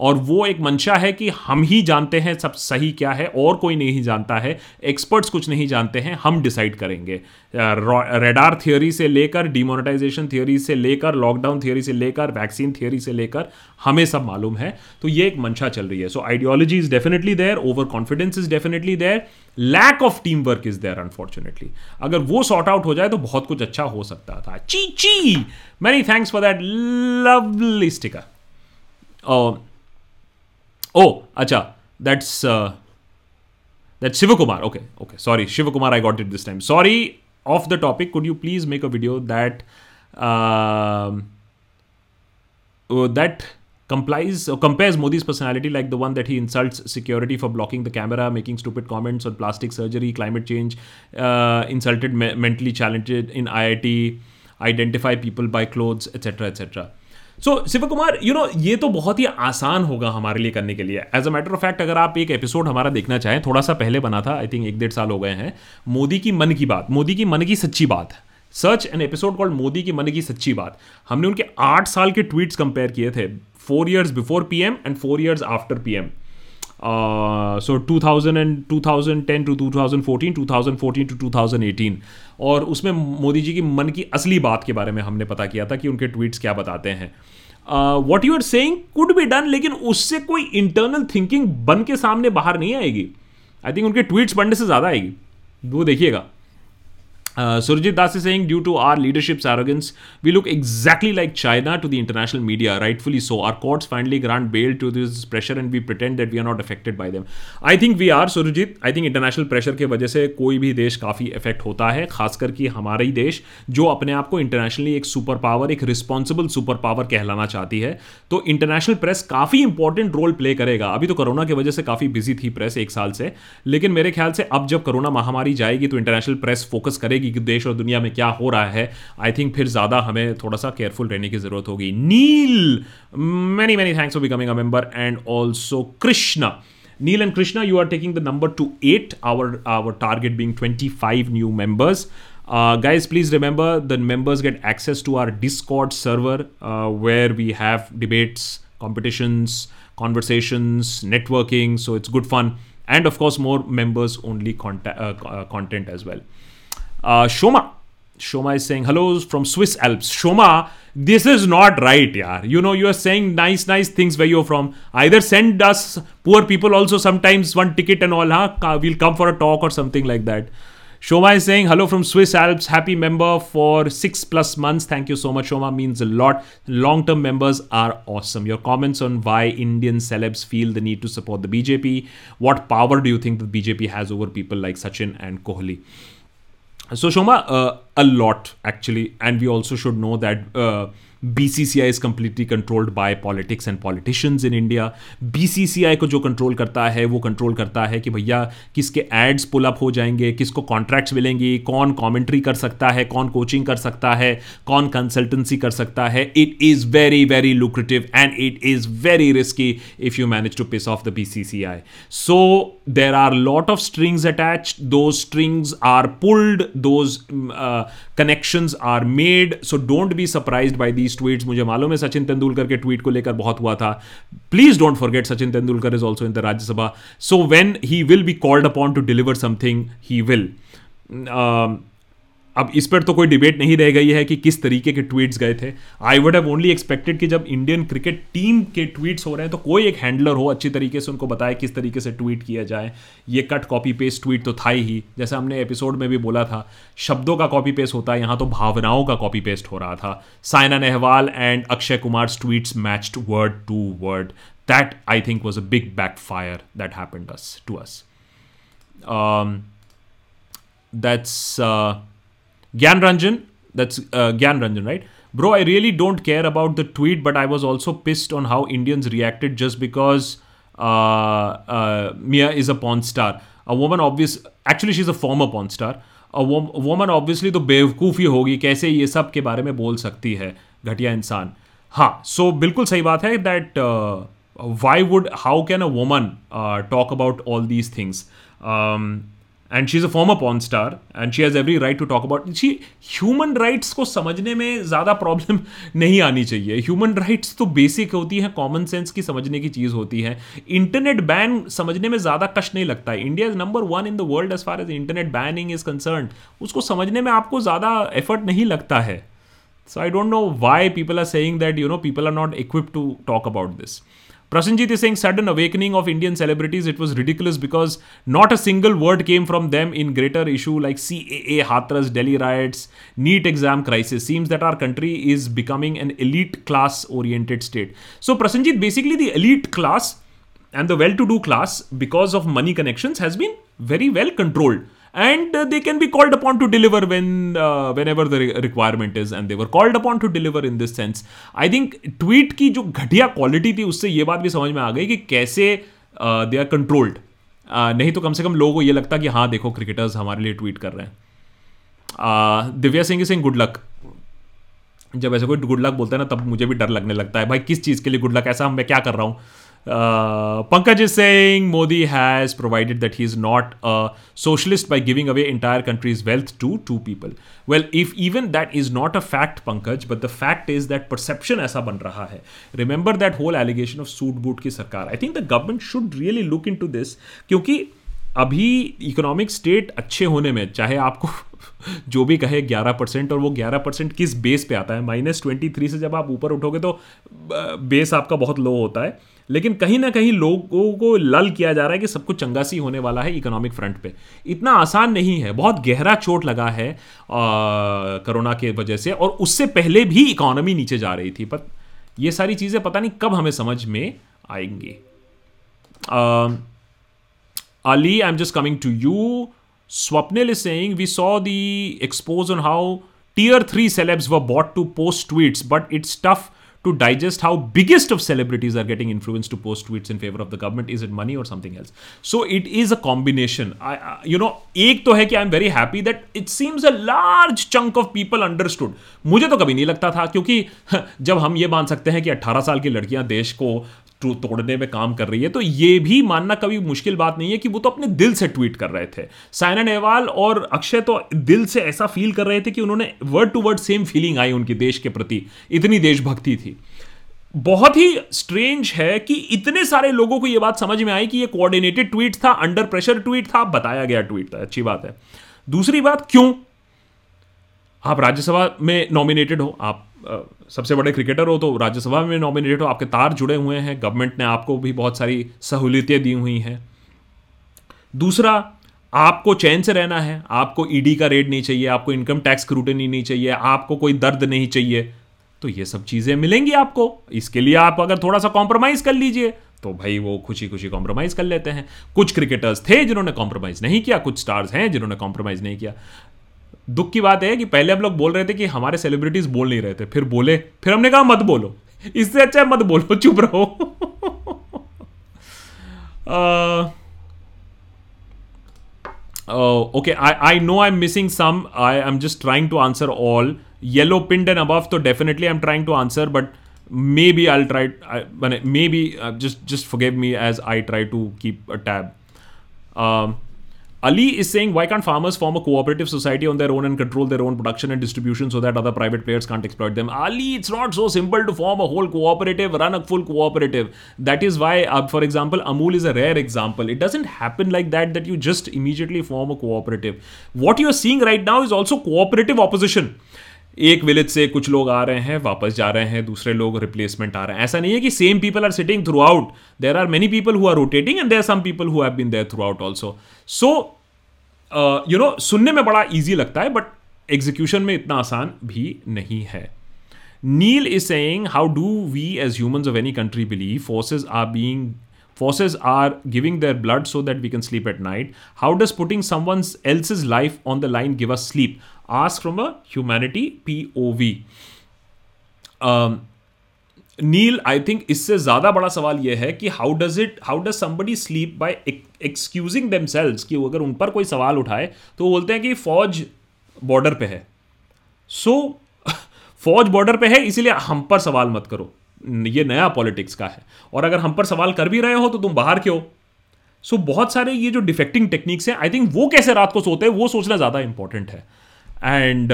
और वो एक मंशा है कि हम ही जानते हैं सब सही क्या है, और कोई नहीं जानता है एक्सपर्ट्स कुछ नहीं जानते हैं, हम डिसाइड करेंगे। रेडार थियोरी से लेकर डिमोनेटाइजेशन थियोरी से लेकर लॉकडाउन थियोरी से लेकर वैक्सीन थियोरी से लेकर, हमें सब मालूम है। तो ये एक मंशा चल रही है। So ideology is definitely there overconfidence is definitely there lack of teamwork is there unfortunately अगर वो सॉर्ट आउट हो जाए तो बहुत कुछ अच्छा हो सकता था। Chi Chi many thanks for that lovely sticker Oh, acha, that's uh, that's Shivakumar. Okay, okay. Sorry, Shivakumar, I got it this time. Sorry, off the topic. Could you please make a video that uh, that complies or compares Modi's personality like the one that he insults security for blocking the camera, making stupid comments on plastic surgery, climate change, uh, insulted me- mentally challenged in IIT, identify people by clothes, etc., etc. So Shiv Kumar you know ये तो बहुत ही आसान होगा हमारे लिए करने के लिए। As a matter of fact अगर आप एक एपिसोड हमारा देखना चाहें, थोड़ा सा पहले बना था आई थिंक एक डेढ़ साल हो गए हैं। मोदी की मन की बात, मोदी की मन की सच्ची बात। Search an episode called Modi की मन की सच्ची बात। हमने उनके आठ साल के ट्वीट्स कंपेयर किए थे four years before PM and four years after P M so two thousand and two thousand ten to two thousand fourteen two thousand fourteen to two thousand eighteen और उसमें मोदी जी की मन की असली बात के बारे में हमने पता किया था कि उनके ट्वीट्स क्या बताते हैं। What you are saying could be done लेकिन उससे कोई इंटरनल थिंकिंग बन के सामने बाहर नहीं आएगी। आई थिंक उनके ट्वीट्स पढ़ने से ज़्यादा आएगी। वो देखिएगा। Surjit Das is saying due to our leadership arrogance we look exactly like China to the international media rightfully so our courts finally grant bail to this pressure and we pretend that we are not affected by them I think we are Surjit I think international pressure के वजह से कोई भी देश काफ़ी effect होता है, खासकर कि हमारा ही देश, जो अपने आप को इंटरनेशनली एक सुपर पावर एक रिस्पॉन्सिबल सुपर पावर कहलाना चाहती है। तो इंटरनेशनल प्रेस काफ़ी इंपॉर्टेंट रोल प्ले करेगा। अभी तो कोरोना की वजह से काफ़ी बिज़ी थी प्रेस एक साल से। लेकिन मेरे ख्याल से अब जब कोरोना महामारी जाएगी तो इंटरनेशनल प्रेस फोकस करेगी कि देश और दुनिया में क्या हो रहा है आई थिंक फिर ज़्यादा हमें थोड़ा सा केयरफुल रहने की ज़रूरत होगी Neil many many thanks for becoming a member and also Krishna Neil and Krishna, you are taking the number to eight. Our our target being 25 new members. Uh, guys, please remember the members get access to our Discord server uh, where we have debates, competitions, conversations, networking. So it's good fun, and of course more members only content uh, content as well. Uh, Shoma. Shoma is saying, hello from Swiss Alps. Shoma, this is not right, yeah. You know, you are saying nice, nice things where you're from. Either send us poor people also sometimes one ticket and all, huh? We'll come for a talk or something like that. Shoma is saying, hello from Swiss Alps. Happy member for six plus months. Thank you so much, Shoma. Means a lot. Long term members are awesome. Your comments on why Indian celebs feel the need to support the BJP. What power do you think the BJP has over people like Sachin and Kohli? So Shoma, uh, a lot actually, and we also should know that uh, BCCI is completely controlled by politics and politicians in India. BCCI को जो control करता है वो control करता है कि भैया किसके एड्स पुल अप हो जाएँगे किसको कॉन्ट्रैक्ट्स मिलेंगी कौन कमेंट्री कर सकता है कौन कोचिंग कर सकता है कौन कंसल्टेंसी कर सकता है it is very very lucrative and it is very risky if you manage to piss off the BCCI. So there are lot of strings attached. Those strings are pulled. Those uh, connections are made. So don't be surprised by these these tweet मुझे मालूम है सचिन तेंदुलकर के tweet को लेकर बहुत हुआ था। Please don't forget Sachin Tendulkar is also in the Rajya Sabha so when he will be called upon to deliver something he will अब इस पर तो कोई डिबेट नहीं रह गई है कि किस तरीके के ट्वीट्स गए थे। I would have only expected कि जब इंडियन क्रिकेट टीम के ट्वीट्स हो रहे हैं तो कोई एक हैंडलर हो अच्छी तरीके से उनको बताए किस तरीके से ट्वीट किया जाए। ये कट कॉपी पेस्ट ट्वीट तो था ही। जैसे हमने एपिसोड में भी बोला था शब्दों का कॉपी पेस्ट होता है यहाँ तो भावनाओं का कॉपी पेस्ट हो रहा था। Saina Nehwal and Akshay Kumar tweets matched word to word that I think was a big backfire that happened to us uh, Gyan Ranjan, that's uh, Gyan Ranjan, right? Bro, I really don't care about the tweet, but I was also pissed on how Indians reacted just because uh, uh, Mia is a porn star. A woman, obvious, actually, she's a former porn star. A woman, obviously, तो बेवकूफ़ी होगी कैसे ये सब के बारे में बोल सकती है घटिया इंसान हाँ सो बिल्कुल सही बात है that why would how can a woman talk about all these things and she is a former porn star and she has every right to talk about she human rights को समझने में ज़्यादा problem नहीं आनी चाहिए। Human rights तो basic होती है कॉमन सेंस की समझने की चीज़ होती है। इंटरनेट बैन समझने में ज़्यादा कष्ट नहीं लगता। है India is number one in the world as far as internet banning is concern उसको समझने में आपको ज़्यादा एफर्ट नहीं लगता है। So I don't know why people are saying that you know people are not equip to talk about this Prasenjit is saying sudden awakening of Indian celebrities. It was ridiculous because not a single word came from them in greater issue like CAA, Hathras, Delhi riots, NEET exam crisis. Seems that our country is becoming an elite class oriented state. So Prasenjit, basically the elite class and the well-to-do class because of money connections has been very well controlled and uh, they can be called upon to deliver when uh, whenever the re- requirement is and they were called upon to deliver in this sense. I think tweet की जो घटिया quality थी उससे ये बात भी समझ में आ गई कि कैसे दे आर कंट्रोल्ड नहीं तो कम से कम लोगों को ये लगता कि हाँ देखो क्रिकेटर्स हमारे लिए ट्वीट कर रहे हैं। दिव्या सिंह सिंह गुड लक जब ऐसे कोई गुड लक बोलता है ना तब मुझे भी डर लगने लगता है। भाई किस चीज़ के लिए गुड लक ऐसा मैं क्या कर रहा हूँ? Uh, Pankaj is saying Modi has provided that he is not a socialist by giving away entire country's wealth to two people. Well, if even that is not a fact, Pankaj, but the fact is that perception aisa ban raha hai. Remember that whole allegation of suit boot ki sarkar. I think the government should really look into this क्योंकि अभी economic state अच्छे होने में चाहे आपको जो भी कहे 11 परसेंट और वो 11 परसेंट किस बेस पे आता है माइनस ट्वेंटी थ्री से जब आप ऊपर उठोगे तो बेस आपका बहुत लो होता है लेकिन कहीं ना कहीं लोगों को लल किया जा रहा है कि सब कुछ चंगा सी होने वाला है इकोनॉमिक फ्रंट पे। इतना आसान नहीं है, बहुत गहरा चोट लगा है कोरोना के वजह से, और उससे पहले भी इकोनॉमी नीचे जा रही थी, पर ये सारी चीज़ें पता नहीं कब हमें समझ में आएँगी। Ali I am just coming to you Swapnil is saying we saw the expose on how tier 3 celebs were bought to post tweets, but it's tough to digest how biggest of celebrities are getting influenced to post tweets in favor of the government is it money or something else so it is a combination I, uh, you know एक तो है कि I am very happy that it seems a large chunk of people understood मुझे तो कभी नहीं लगता था क्योंकि जब हम ये मान सकते हैं कि 18 साल की लड़कियाँ देश को तोड़ने में काम कर रही है। तो ये भी मानना कभी मुश्किल बात नहीं है कि वो तो अपने दिल से ट्वीट कर रहे थे। साइना नेहवाल और अक्षय तो दिल से ऐसा फील कर रहे थे कि उन्होंने word to word same feeling आई उनकी देश के प्रति। इतनी देशभक्ति थी। बहुत ही स्ट्रेंज है कि इतने सारे लोगों को यह बात समझ में आई कि यह कोऑर्डिनेटेड ट्वीट था अंडर प्रेशर ट्वीट था, बताया गया ट्वीट था। अच्छी बात है। दूसरी बात, क्यों? आप राज्यसभा में नॉमिनेटेड हो, आप सबसे बड़े क्रिकेटर हो तो राज्यसभा में नॉमिनेटेड हो, आपके तार जुड़े हुए हैं गवर्नमेंट ने आपको भी बहुत सारी सहूलियतें दी हुई हैं। दूसरा, आपको चैन से रहना है, आपको ईडी का रेट नहीं चाहिए, आपको इनकम टैक्स क्रूटनी नहीं चाहिए, आपको कोई दर्द नहीं चाहिए। तो ये सब चीज़ें मिलेंगी आपको, इसके लिए आप अगर थोड़ा सा कॉम्प्रोमाइज़ कर लीजिए तो भाई वो खुशी खुशी कॉम्प्रोमाइज़ कर लेते हैं। कुछ क्रिकेटर्स थे जिन्होंने कॉम्प्रोमाइज़ नहीं किया, कुछ स्टार्स हैं जिन्होंने कॉम्प्रोमाइज़ नहीं किया। दुख की बात है कि पहले हम लोग बोल रहे थे कि हमारे सेलिब्रिटीज बोल नहीं रहे थे, फिर बोले, फिर हमने कहा, मत बोलो। इससे अच्छा मत बोलो, चुप रहो। Okay I know I am missing some I am just trying to answer all yellow pind and above तो definitely I am trying to answer but maybe I try maybe just just forgive me as I try to keep a tab Ali is saying, why can't farmers form a cooperative society on their own and control their own production and distribution so that other private players can't exploit them? Ali, it's not so simple to form a whole cooperative, run a full cooperative. That is why, uh, for example, Amul is a rare example. It doesn't happen like that, that you just immediately form a cooperative. What you're seeing right now is also cooperative opposition. एक village से कुछ लोग आ रहे हैं, वापस जा रहे हैं, दूसरे लोग रिप्लेसमेंट आ रहे हैं। ऐसा नहीं है कि same people are sitting throughout there are many people who are rotating and there some people who have been there throughout also so you know सुनने में बड़ा ईजी लगता है बट एग्जीक्यूशन में इतना आसान भी नहीं है। Neil is saying how do we as humans of any country believe forces are being forces are giving their blood so that we can sleep at night how does putting someone else's life on the line give us sleep ask from a humanity pov um, Neil I think इससे ज़्यादा बड़ा सवाल यह है कि how does it how does somebody sleep by excusing themselves कि अगर उन पर कोई सवाल उठाए तो वो बोलते हैं कि फौज बॉर्डर पे है सो so, फौज बॉर्डर पे है इसीलिए हम पर सवाल मत करो ये नया पॉलिटिक्स का है और अगर हम पर सवाल कर भी रहे हो तो तुम बाहर क्यों सो so, बहुत सारे ये जो डिफेक्टिंग टेक्निक्स हैं आई थिंक वो कैसे रात को सोते हैं वो सोचना ज़्यादा इंपॉर्टेंट है and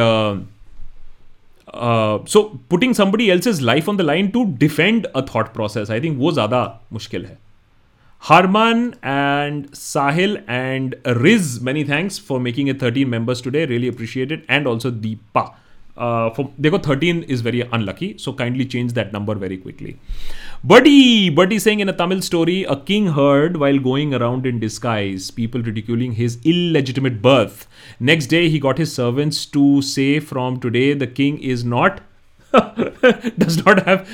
so putting somebody else's life on the line to defend a thought process I think वो ज़्यादा मुश्किल है Harman एंड साहिल एंड रिज many thanks for making a 13 members today. Really appreciated and also Deepa. Uh, for देखो 13 is very unlucky, so kindly change that number very quickly. Buddy, Buddy saying in a Tamil story, a king heard while going around in disguise, people ridiculing his illegitimate birth. Next day, he got his servants to say, from today, the king is not does not have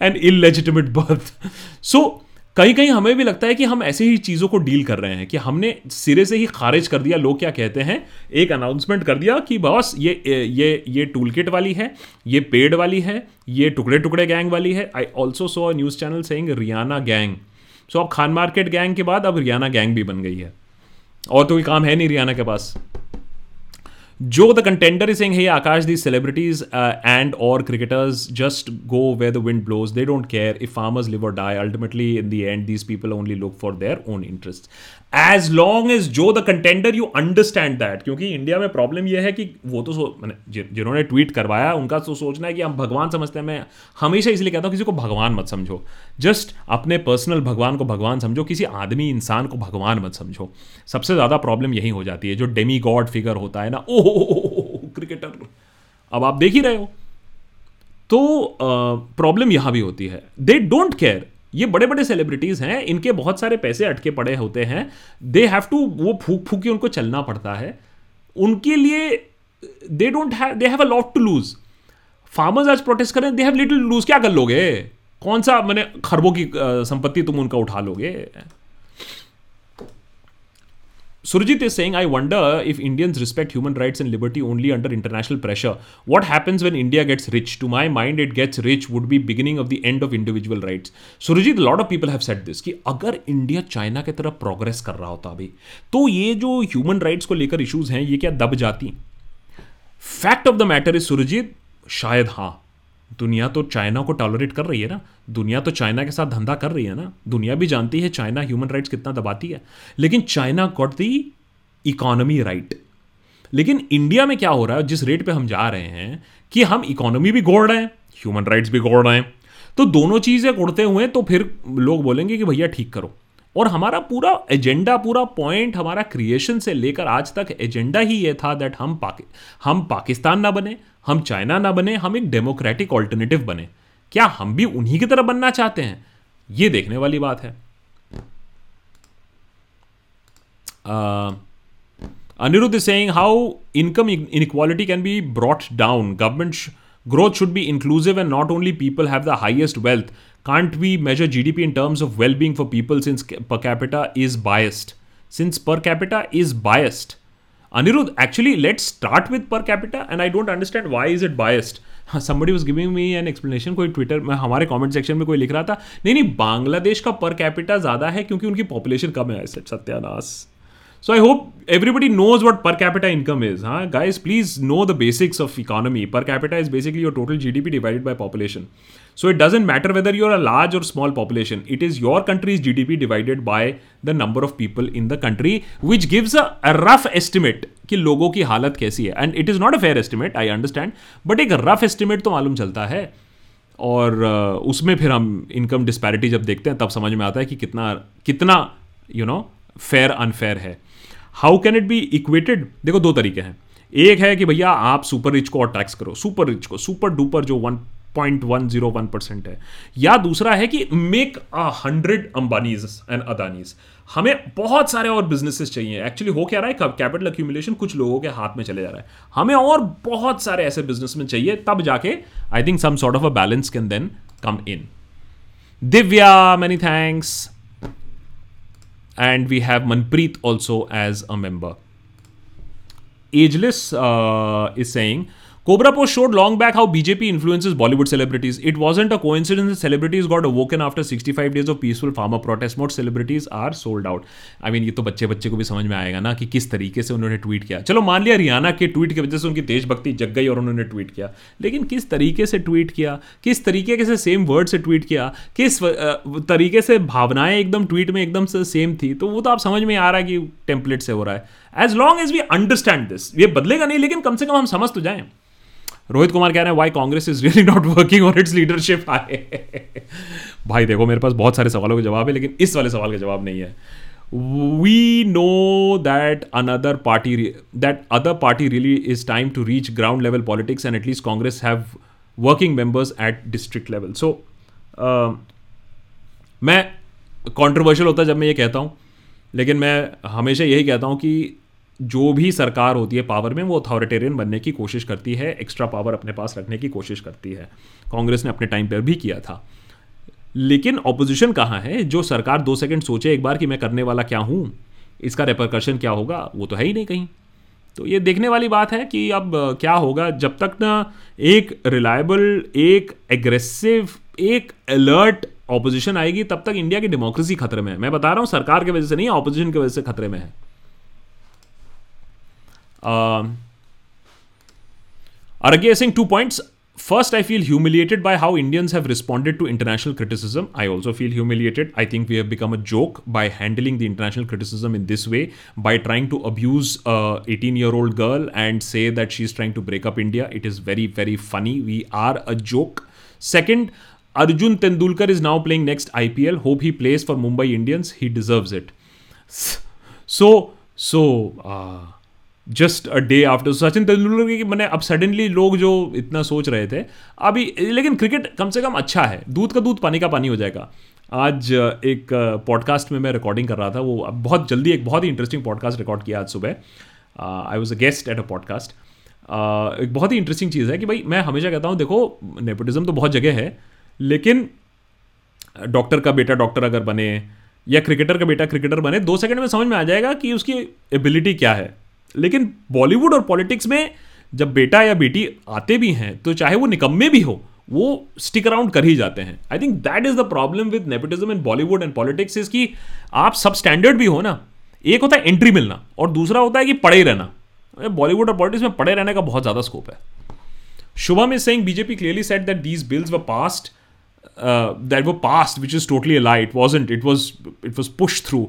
an illegitimate birth. So कहीं कहीं हमें भी लगता है कि हम ऐसे ही चीज़ों को डील कर रहे हैं, कि हमने सिरे से ही खारिज कर दिया, लोग क्या कहते हैं? एक अनाउंसमेंट कर दिया कि बॉस ये ये ये टूल किट वाली है, ये पेड वाली है, ये टुकड़े टुकड़े गैंग वाली है। I also saw news channel saying Rihanna gang so अब खान मार्केट गैंग के बाद अब रियाना गैंग भी बन गई है। और तो कोई काम है नहीं रियाना के पास। Joe, the contender, is saying, "Hey, Akash, these celebrities uh, and or cricketers just go where the wind blows. They don't care if farmers live or die. Ultimately, in the end, these people only look for their own interests. As long as Joe the contender you understand that क्योंकि India में problem यह है कि वो तो मैंने जिन्होंने tweet करवाया, उनका तो सोचना है कि हम भगवान समझते हैं। मैं हमेशा इसलिए कहता हूँ, किसी को भगवान मत समझो। जस्ट अपने पर्सनल भगवान को भगवान समझो, किसी आदमी इंसान को भगवान मत समझो। सबसे ज़्यादा प्रॉब्लम यही हो जाती है, जो डेमी गॉड फिगर होता है ना, ओह क्रिकेटर अब आप देख ही रहे हो। तो प्रॉब्लम यहाँ भी होती है। दे डोंट केयर ये बड़े बड़े सेलिब्रिटीज हैं, इनके बहुत सारे पैसे अटके पड़े होते हैं। दे हैव टू वो फूक फूक के उनको चलना पड़ता है। उनके लिए they don't have they have a lot to lose farmers आज प्रोटेस्ट करें दे हैव लिटिल लूज क्या कर लोगे? कौन सा, मैंने खरबों की संपत्ति तुम उनका उठा लोगे? Surjit is saying, I wonder if Indians respect human rights and liberty only under international pressure. What happens when India gets rich? To my mind, it gets rich would be beginning of the end of individual rights. Surjit, a lot of people have said this कि अगर India China की तरफ़ progress कर रहा होता अभी तो ये जो ह्यूमन राइट्स को लेकर इश्यूज़ हैं ये क्या दब जाती fact of the matter is Surjit शायद हाँ दुनिया तो चाइना को टॉलरेट कर रही है ना। दुनिया तो चाइना के साथ धंधा कर रही है ना। दुनिया भी जानती है चाइना ह्यूमन राइट्स कितना दबाती है। लेकिन China got the economy right लेकिन इंडिया में क्या हो रहा है? जिस रेट पे हम जा रहे हैं कि हम इकोनॉमी भी गोड़ रहे हैं ह्यूमन राइट्स भी गोड़ रहे हैं। तो दोनों चीज़ें उड़ते हुए तो फिर लोग बोलेंगे कि भैया ठीक करो। और हमारा पूरा एजेंडा पूरा पॉइंट हमारा क्रिएशन से लेकर आज तक एजेंडा ही ये था दैट हम पाकि, हम पाकिस्तान ना बने, हम चाइना ना बने, हम एक डेमोक्रेटिक ऑल्टरनेटिव बने। क्या हम भी उन्हीं की तरह बनना चाहते हैं? ये देखने वाली बात है। Aniruddh saying how income inequality can be brought down government growth should be inclusive and not only people have the highest wealth. Can't we measure G D P in terms of well being for people since per capita is biased since per capita is biased Aniruddh actually let start with per capita and I don't understand why is it biased somebody was giving me an explanation कोई Twitter में, हमारे comment section में कोई लिख रहा था, नहीं नहीं बांग्लादेश का पर कैपिटा ज़्यादा है क्योंकि उनकी पॉपुलेशन कम है सत्यानाश. So I hope everybody knows what per capita income is हाँ? Guys please know the basics of economy per capita is basically your total G D P divided by population So it doesn't matter whether you're a large or small population. It is your country's GDP divided by the number of people in the country, which gives a, a rough estimate कि लोगों की हालत कैसी है। And it is not a fair estimate I understand but एक rough estimate तो मालूम चलता है। और उसमें फिर हम इनकम डिस्पैरिटी जब देखते हैं तब समझ में आता है कि कितना कितना यू नो फेयर अनफेयर है। How can it be equated देखो दो तरीके हैं। एक है कि भैया आप सुपर रिच को और टैक्स करो। सुपर रिच को सुपर डुपर जो one point one zero one percent है। या दूसरा है कि make a hundred Ambanis and Adanis. हमें बहुत सारे और बिजनेसेस चाहिए। एक्चुअली हो क्या रहा है? कैपिटल अक्यूमुलेशन कुछ लोगों के हाथ में चले जा रहा है। हमें और बहुत सारे ऐसे बिज़नेस में चाहिए तब जाके I think some sort of a balance can then come in Divya many thanks and we have Manpreet also as a. Ageless uh, is saying Cobra Post showed long back how BJP influences Bollywood celebrities. It wasn't a coincidence that celebrities got awoken after 65 days of peaceful farmer protest. Most celebrities are sold out. I mean, ये तो बच्चे बच्चे को भी समझ में आएगा ना कि किस तरीके से उन्होंने ट्वीट किया। चलो मान लिया रियाना के ट्वीट की वजह से उनकी देशभक्ति जग गई और उन्होंने ट्वीट किया। लेकिन किस तरीके से ट्वीट किया? किस तरीके से सेम वर्ड से ट्वीट किया? किस तरीके से भावनाएँ एकदम ट्वीट में एकदम से सेम थी? तो वो तो आप समझ में आ रहा है कि टेम्पलेट से हो रहा है। As long as we understand this ये बदलेगा नहीं लेकिन कम से कम हम समझ तो जाएँ। रोहित कुमार कह रहे हैं why Congress is really not working on its leadership आए। भाई देखो, मेरे पास बहुत सारे सवालों के जवाब है, लेकिन इस वाले सवाल का जवाब नहीं है। We know that another party that other party really is time to reach ground level politics and at least Congress have working members at district level so मैं कॉन्ट्रोवर्शियल होता जब मैं ये कहता हूँ, लेकिन मैं हमेशा यही कहता हूँ कि जो भी सरकार होती है पावर में, वो अथॉरिटेरियन बनने की कोशिश करती है एक्स्ट्रा पावर अपने पास रखने की कोशिश करती है। कांग्रेस ने अपने टाइम पर भी किया था। लेकिन ऑपोजिशन कहाँ है? जो सरकार दो सेकंड सोचे एक बार कि मैं करने वाला क्या हूँ? इसका रेपरकशन क्या होगा? वो तो है ही नहीं कहीं। तो ये देखने वाली बात है कि अब क्या होगा जब तक ना एक रिलायबल एक एग्रेसिव एक अलर्ट ऑपोजिशन आएगी, तब तक इंडिया की डेमोक्रेसी खतरे में है। मैं बता रहा हूँ, सरकार की वजह से नहीं ऑपोजिशन की वजह से खतरे में है। Um, Aragya saying two points. First, I feel humiliated by how Indians have responded to international criticism. I also feel humiliated. I think we have become a joke by handling the international criticism in this way, by trying to abuse a 18 year old girl and say that she's trying to break up India. It is very, very funny. We are a joke. Second, Arjun Tendulkar is now playing next IPL. Hope he plays for Mumbai Indians. He deserves it. So, so, uh, just a day after Sachin Tendulkar की मैंने अब suddenly लोग जो इतना सोच रहे थे, अभी, लेकिन क्रिकेट कम से कम अच्छा है। दूध का दूध, पानी का पानी हो जाएगा। आज एक पॉडकास्ट में मैं रिकॉर्डिंग कर रहा था। वो अब बहुत जल्दी एक बहुत ही इंटरेस्टिंग पॉडकास्ट रिकॉर्ड किया आज सुबह। I was a guest at a podcast एक बहुत ही इंटरेस्टिंग चीज़ है कि भाई, मैं हमेशा कहता हूँ, देखो नेपोटिज्म तो बहुत जगह है, लेकिन डॉक्टर का बेटा डॉक्टर अगर बने, या क्रिकेटर का बेटा क्रिकेटर बने, दो सेकंड में समझ में आ जाएगा कि उसकी एबिलिटी क्या है। लेकिन बॉलीवुड और पॉलिटिक्स में जब बेटा या बेटी आते भी हैं तो चाहे वो निकम्मे भी हो, वो स्टिक अराउंड कर ही जाते हैं। I think that is the problem with nepotism in Bollywood and politics is कि आप सब स्टैंडर्ड भी हो ना, एक होता है एंट्री मिलना और दूसरा होता है कि पढ़े ही रहना बॉलीवुड और पॉलिटिक्स में पढ़े रहने का बहुत ज़्यादा स्कोप है। Shubham is saying BJP clearly set that these bills were passed that that were which is totally totally a it It it was it was pushed through.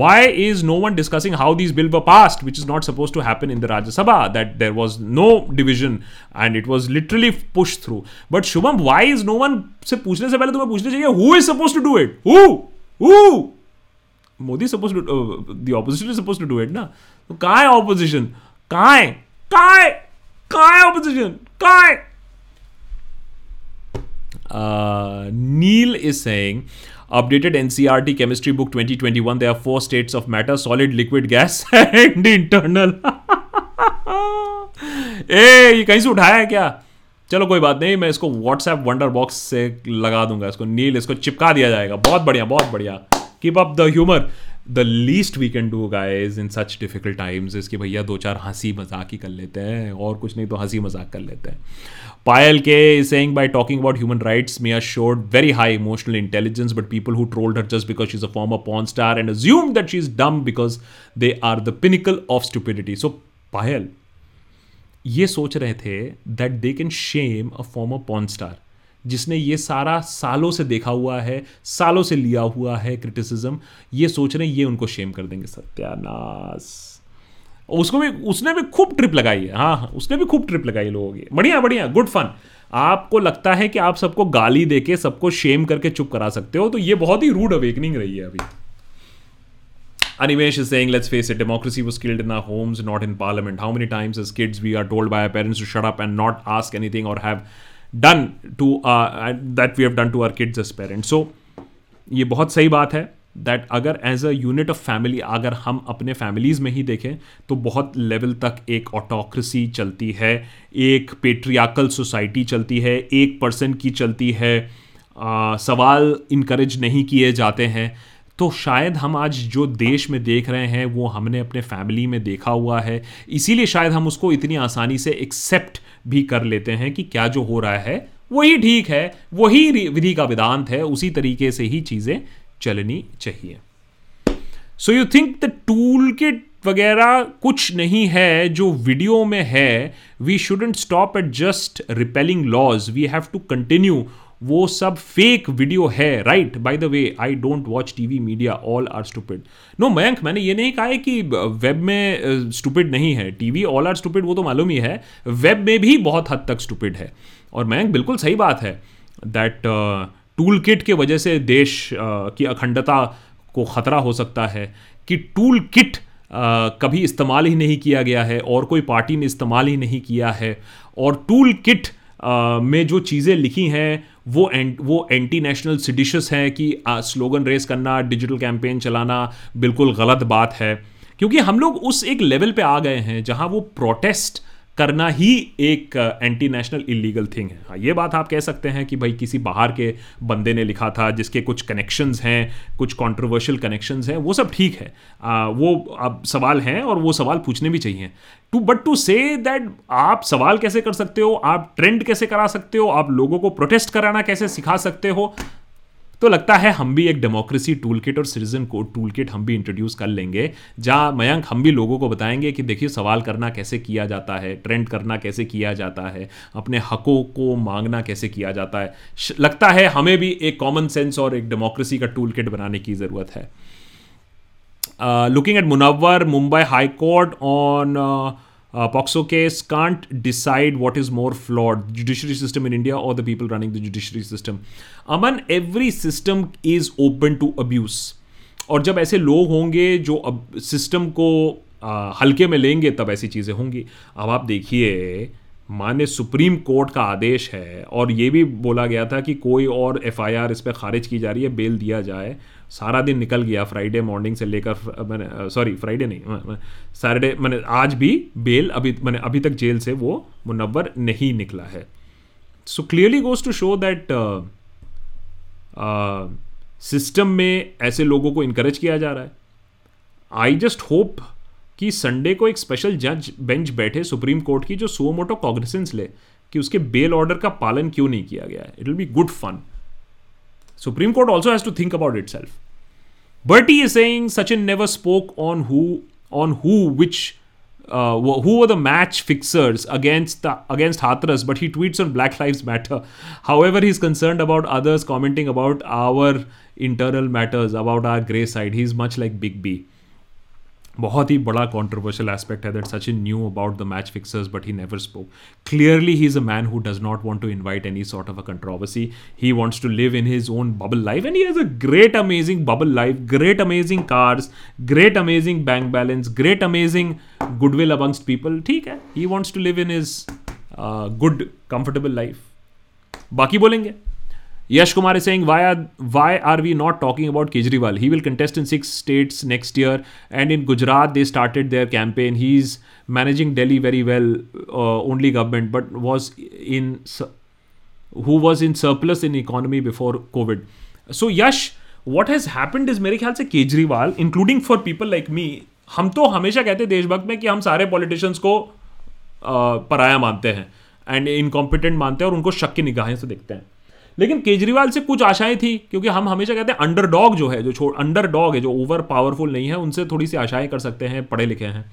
Why is no one discussing how these bills were passed, which is not supposed to happen in the Rajya Sabha? That there was no division and it was literally pushed through. But Shubham, why is no one से पूछने से पहले तुम्हें पूछना चाहिए who is supposed to do it? Who? Who? Modi is supposed to uh, the opposition is supposed to do it ना तो कहाँ है opposition? कहाँ है? कहाँ है? कहाँ है opposition? कहाँ है? Uh, Neil is saying, updated NCRT chemistry book 2021. There are four states of matter: solid, liquid, gas, and internal. ए ये कहीं से उठाया है क्या? चलो कोई बात नहीं मैं इसको व्हाट्सएप वंडर बॉक्स से लगा दूँगा। इसको नील इसको चिपका दिया जाएगा। बहुत बढ़िया बहुत बढ़िया। Keep up the humour the least we can do guys in such difficult times इसकी भैया दो चार हँसी मज़ाक ही कर लेते हैं और कुछ नहीं तो हँसी मज़ाक कर लेते हैं। पायल के saying by talking about human rights may are showed very high emotional intelligence but people who trolled her just because is a form of porn star and assume that she is dumb because they are the pinnacle of stupidity so Payal, ये सोच रहे थे that they can shame a form of porn star जिसने ये सारा सालों से देखा हुआ है, सालों से लिया हुआ है क्रिटिसिज्म ये सोच रहे हैं, ये उनको शेम कर देंगे। सत्यानाश। उसको भी उसने भी खूब ट्रिप लगाई है हाँ हाँ उसने भी खूब ट्रिप लगाई लोगों की बढ़िया बढ़िया गुड फन आपको लगता है कि आप सबको गाली देके सबको शेम करके चुप करा सकते हो तो ये बहुत ही रूड अवेकनिंग रही है अभी Animesh is saying, let's face it, democracy was killed in our homes, not in parliament. How many times as kids we are told by our parents to shut up and not ask anything or have done to uh, that we have done to our kids as parents. So, ये बहुत सही बात है that अगर as a unit of family अगर हम अपने families में ही देखें तो बहुत लेवल तक एक ऑटोक्रेसी चलती है एक पेट्रियाकल सोसाइटी चलती है एक पर्सन की चलती है आ, सवाल इनक्रेज नहीं किए जाते हैं। तो शायद हम आज जो देश में देख रहे हैं वो हमने अपने फैमिली में देखा हुआ है। इसीलिए शायद हम उसको इतनी आसानी से एक्सेप्ट भी कर लेते हैं कि क्या जो हो रहा है वही ठीक है वही विधि का वेदांत है उसी तरीके से ही चीज़ें चलनी चाहिए। So you think the tool kit वगैरह कुछ नहीं है जो वीडियो में है we shouldn't stop at just repealing laws we have to continue वो सब फेक वीडियो है right by the way I don't watch TV media all are stupid no Mayank, मैंने ये नहीं कहा है कि वेब में स्टूपिड नहीं है। टीवी ऑल आर स्टूपिड वो तो मालूम ही है। वेब में भी बहुत हद तक स्टूपिड है। और मयंक, बिल्कुल सही बात है दैट टूल किट के वजह से देश की अखंडता को ख़तरा हो सकता है, कि टूल किट कभी इस्तेमाल ही नहीं किया गया है, और कोई पार्टी ने इस्तेमाल ही नहीं किया है। और टूल किट में जो चीज़ें लिखी हैं, वो एंट वो एंटी नेशनल सिडिशस हैं कि स्लोगन रेस करना डिजिटल कैंपेन चलाना बिल्कुल गलत बात है। क्योंकि हम लोग उस एक लेवल पे आ गए हैं जहाँ वो प्रोटेस्ट करना ही एक एंटी नेशनल इलीगल थिंग है। हाँ ये बात आप कह सकते हैं कि भाई किसी बाहर के बंदे ने लिखा था जिसके कुछ कनेक्शंस हैं कुछ कंट्रोवर्शियल कनेक्शंस हैं वो सब ठीक है। आ, वो अब सवाल हैं और वो सवाल पूछने भी चाहिए। To but to say that आप सवाल कैसे कर सकते हो आप ट्रेंड कैसे करा सकते हो आप लोगों को प्रोटेस्ट कराना कैसे सिखा सकते हो तो लगता है हम भी एक डेमोक्रेसी टूल किट और सिटीजन कोड टूल किट हम भी इंट्रोड्यूस कर लेंगे, जहाँ मयंक हम भी लोगों को बताएँगे कि देखिए सवाल करना कैसे किया जाता है ट्रेंड करना कैसे किया जाता है, अपने हकों को मांगना कैसे किया जाता है। लगता है हमें भी एक कॉमन सेंस और एक डेमोक्रेसी का टूल किट बनाने की ज़रूरत है। Looking at Munawar Mumbai high court on POCSO case can't decide what is more flawed judiciary system in India और the people running the judiciary system Aman every system is open to abuse और जब ऐसे लोग होंगे जो अब system को uh, हल्के में लेंगे, तब ऐसी चीज़ें होंगी। अब आप देखिए माने सुप्रीम कोर्ट का आदेश है और ये भी बोला गया था कि कोई और एफ़ आई आर इस पर खारिज की जा रही है बेल दिया जाए। सारा दिन निकल गया फ्राइडे मॉर्निंग से लेकर मैंने सॉरी फ्राइडे नहीं सैटरडे मैंने आज भी बेल अभी, मैंने अभी तक जेल से वो मुनवर नहीं निकला है। So clearly goes to show that system में ऐसे लोगों को इनकरेज किया जा रहा है। आई जस्ट होप कि संडे को एक स्पेशल जज बेंच बैठे सुप्रीम कोर्ट की जो सो मोटो कॉग्निसेंस ले कि उसके बेल ऑर्डर का पालन क्यों नहीं किया गया है। It will be good fun Supreme Court also has to think about itself. Bertie is saying Sachin never spoke on who on who which uh, who were the match fixers against the, against Hathras, but he tweets on Black Lives Matter. However, he's concerned about others commenting about our internal matters, about our grey side. He's much like Big B. बहुत ही बड़ा controversial aspect है that such in knew about the match fixers but he never spoke clearly he is a man who does not want to invite any sort of a controversy he wants to live in his own bubble life and he has a great amazing bubble life great amazing cars great amazing bank balance great amazing goodwill amongst people ठीक है he wants to live in his good comfortable life बाकी बोलेंगे? Yash Kumar is saying why are why are we not talking about Kejriwal he will contest in six states next year and in Gujarat they started their campaign he is managing Delhi very well only government but was in who was in surplus in economy before Covid so Yash what has happened is मेरे ख्याल से Kejriwal including for people like me हम तो हमेशा कहते हैं देशभक्त में कि हम सारे पॉलिटिशियंस को पराया मानते हैं एंड इनकॉम्पिटेंट मानते हैं और उनको शक की निगाहें से देखते हैं लेकिन केजरीवाल से कुछ आशाएँ थी, क्योंकि हम हमेशा कहते हैं अंडर डॉग जो है, जो छोड़ अंडर डॉग है, जो ओवर पावरफुल नहीं है, उनसे थोड़ी सी आशाएँ कर सकते हैं, पढ़े लिखे हैं।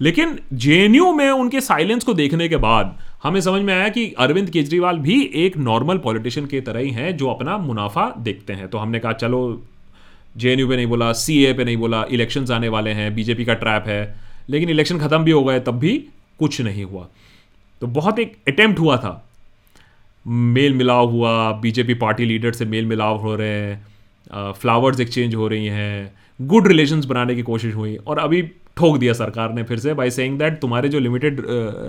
लेकिन जेएनयू में उनके साइलेंस को देखने के बाद हमें समझ में आया कि अरविंद केजरीवाल भी एक नॉर्मल पॉलिटिशियन की तरह ही हैं, जो अपना मुनाफा देखते हैं। तो हमने कहा, चलो जे पे नहीं बोला सीए पे नहीं बोला इलेक्शन आने वाले हैं बीजेपी का ट्रैप है। लेकिन इलेक्शन ख़त्म भी हो गए, तब भी कुछ नहीं हुआ। तो बहुत एक अटेम्प्ट हुआ था। मेल मिलाव हुआ बीजेपी पार्टी लीडर से मेल मिलाव हो रहे हैं फ्लावर्स एक्सचेंज हो रही हैं गुड रिलेशंस बनाने की कोशिश हुई और अभी ठोक दिया सरकार ने फिर से बाई सेइंग दैट तुम्हारे जो लिमिटेड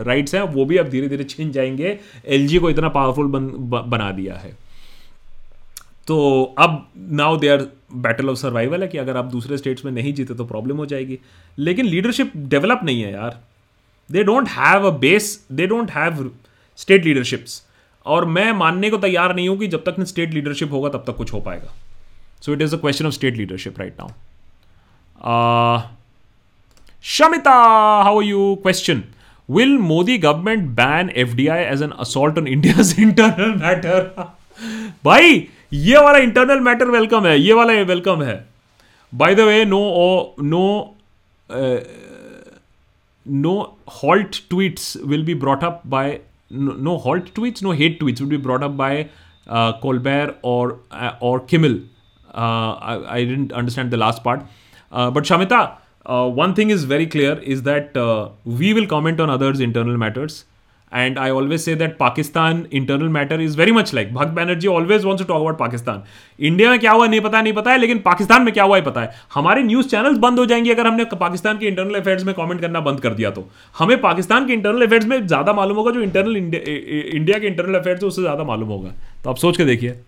राइट्स हैं वो भी अब धीरे धीरे छिन जाएँगे एलजी को इतना पावरफुल बन, बना दिया है। तो अब now they are battle of survival है कि अगर आप दूसरे स्टेट्स में नहीं जीते तो प्रॉब्लम हो जाएगी। लेकिन लीडरशिप डेवलप नहीं है यार। They don't have a base they don't have state leaderships और मैं मानने को तैयार नहीं हूँ कि जब तक स्टेट लीडरशिप होगा, तब तक कुछ हो पाएगा। So it is a question of state leadership right now Shamita how you question will Modi government ban F D I as an assault on India internal matter भाई ये वाला इंटरनल मैटर वेलकम है ये वाला welcome है by the way no no no halt tweets will be brought up by no, no halt tweets, no hate tweets would be brought up by uh, Colbert or uh, or Kimmel. Uh, I, I, didn't understand the last part, uh, but Shamita, uh, one thing is very clear is that uh, we will comment on others' internal matters. And I always say that Pakistan internal matter is very much like Bhakt Banerjee always wants to talk about Pakistan India में क्या हुआ नहीं पता नहीं पता है, लेकिन पाकिस्तान में क्या हुआ है पता है। हमारे न्यूज़ चैनल्स बंद हो जाएँगे अगर हमने पाकिस्तान के इंटरनल अफेयर्स में कॉमेंट करना बंद कर दिया तो। हमें पाकिस्तान के इंटरनल अफेयर्स में ज़्यादा मालूम होगा, जो इंटरनल इंडिया के इंटरनल अफेयर्स है, उससे ज़्यादा मालूम होगा। तो आप सोच के देखिए।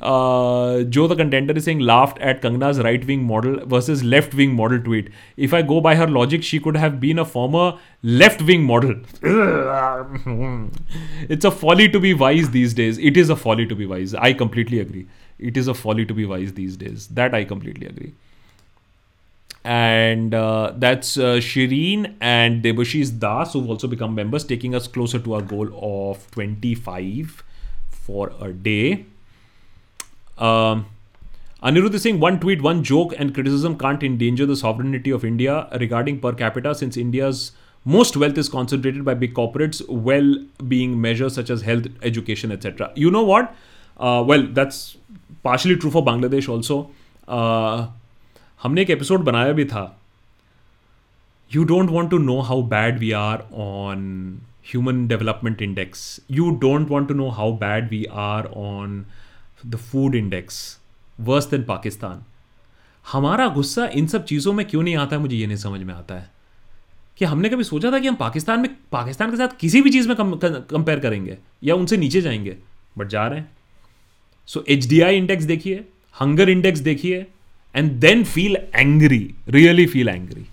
Uh, Joe the contender is saying laughed at Kangna's right wing model versus left wing model tweet. If I go by her logic, she could have been a former left wing model. it's a folly to be wise these days. It is a folly to be wise. I completely agree. It is a folly to be wise these days. That I completely agree. And uh, that's uh, Shireen and Debashis Das, who've also become members, taking us closer to our goal of 25 for a day. Um, Anirudh is saying one tweet, one joke, and criticism can't endanger the sovereignty of India regarding per capita since India's most wealth is concentrated by big corporates, well being measures such as health, education, etc. You know what? Uh, well, that's partially true for Bangladesh also. Uh, हमने एक episode बनाया भी था you don't want to know how bad we are on human development index you don't want to know how bad we are on the food index, worse than Pakistan. हमारा गुस्सा इन सब चीज़ों में क्यों नहीं आता है, मुझे ये नहीं समझ में आता है। कि हमने कभी सोचा था कि हम पाकिस्तान में, पाकिस्तान के साथ किसी भी चीज़ में कंपेयर करेंगे, या उनसे नीचे जाएँगे बट जा रहे हैं। So H D I index देखिए हंगर इंडेक्स देखिए and then feel angry really feel angry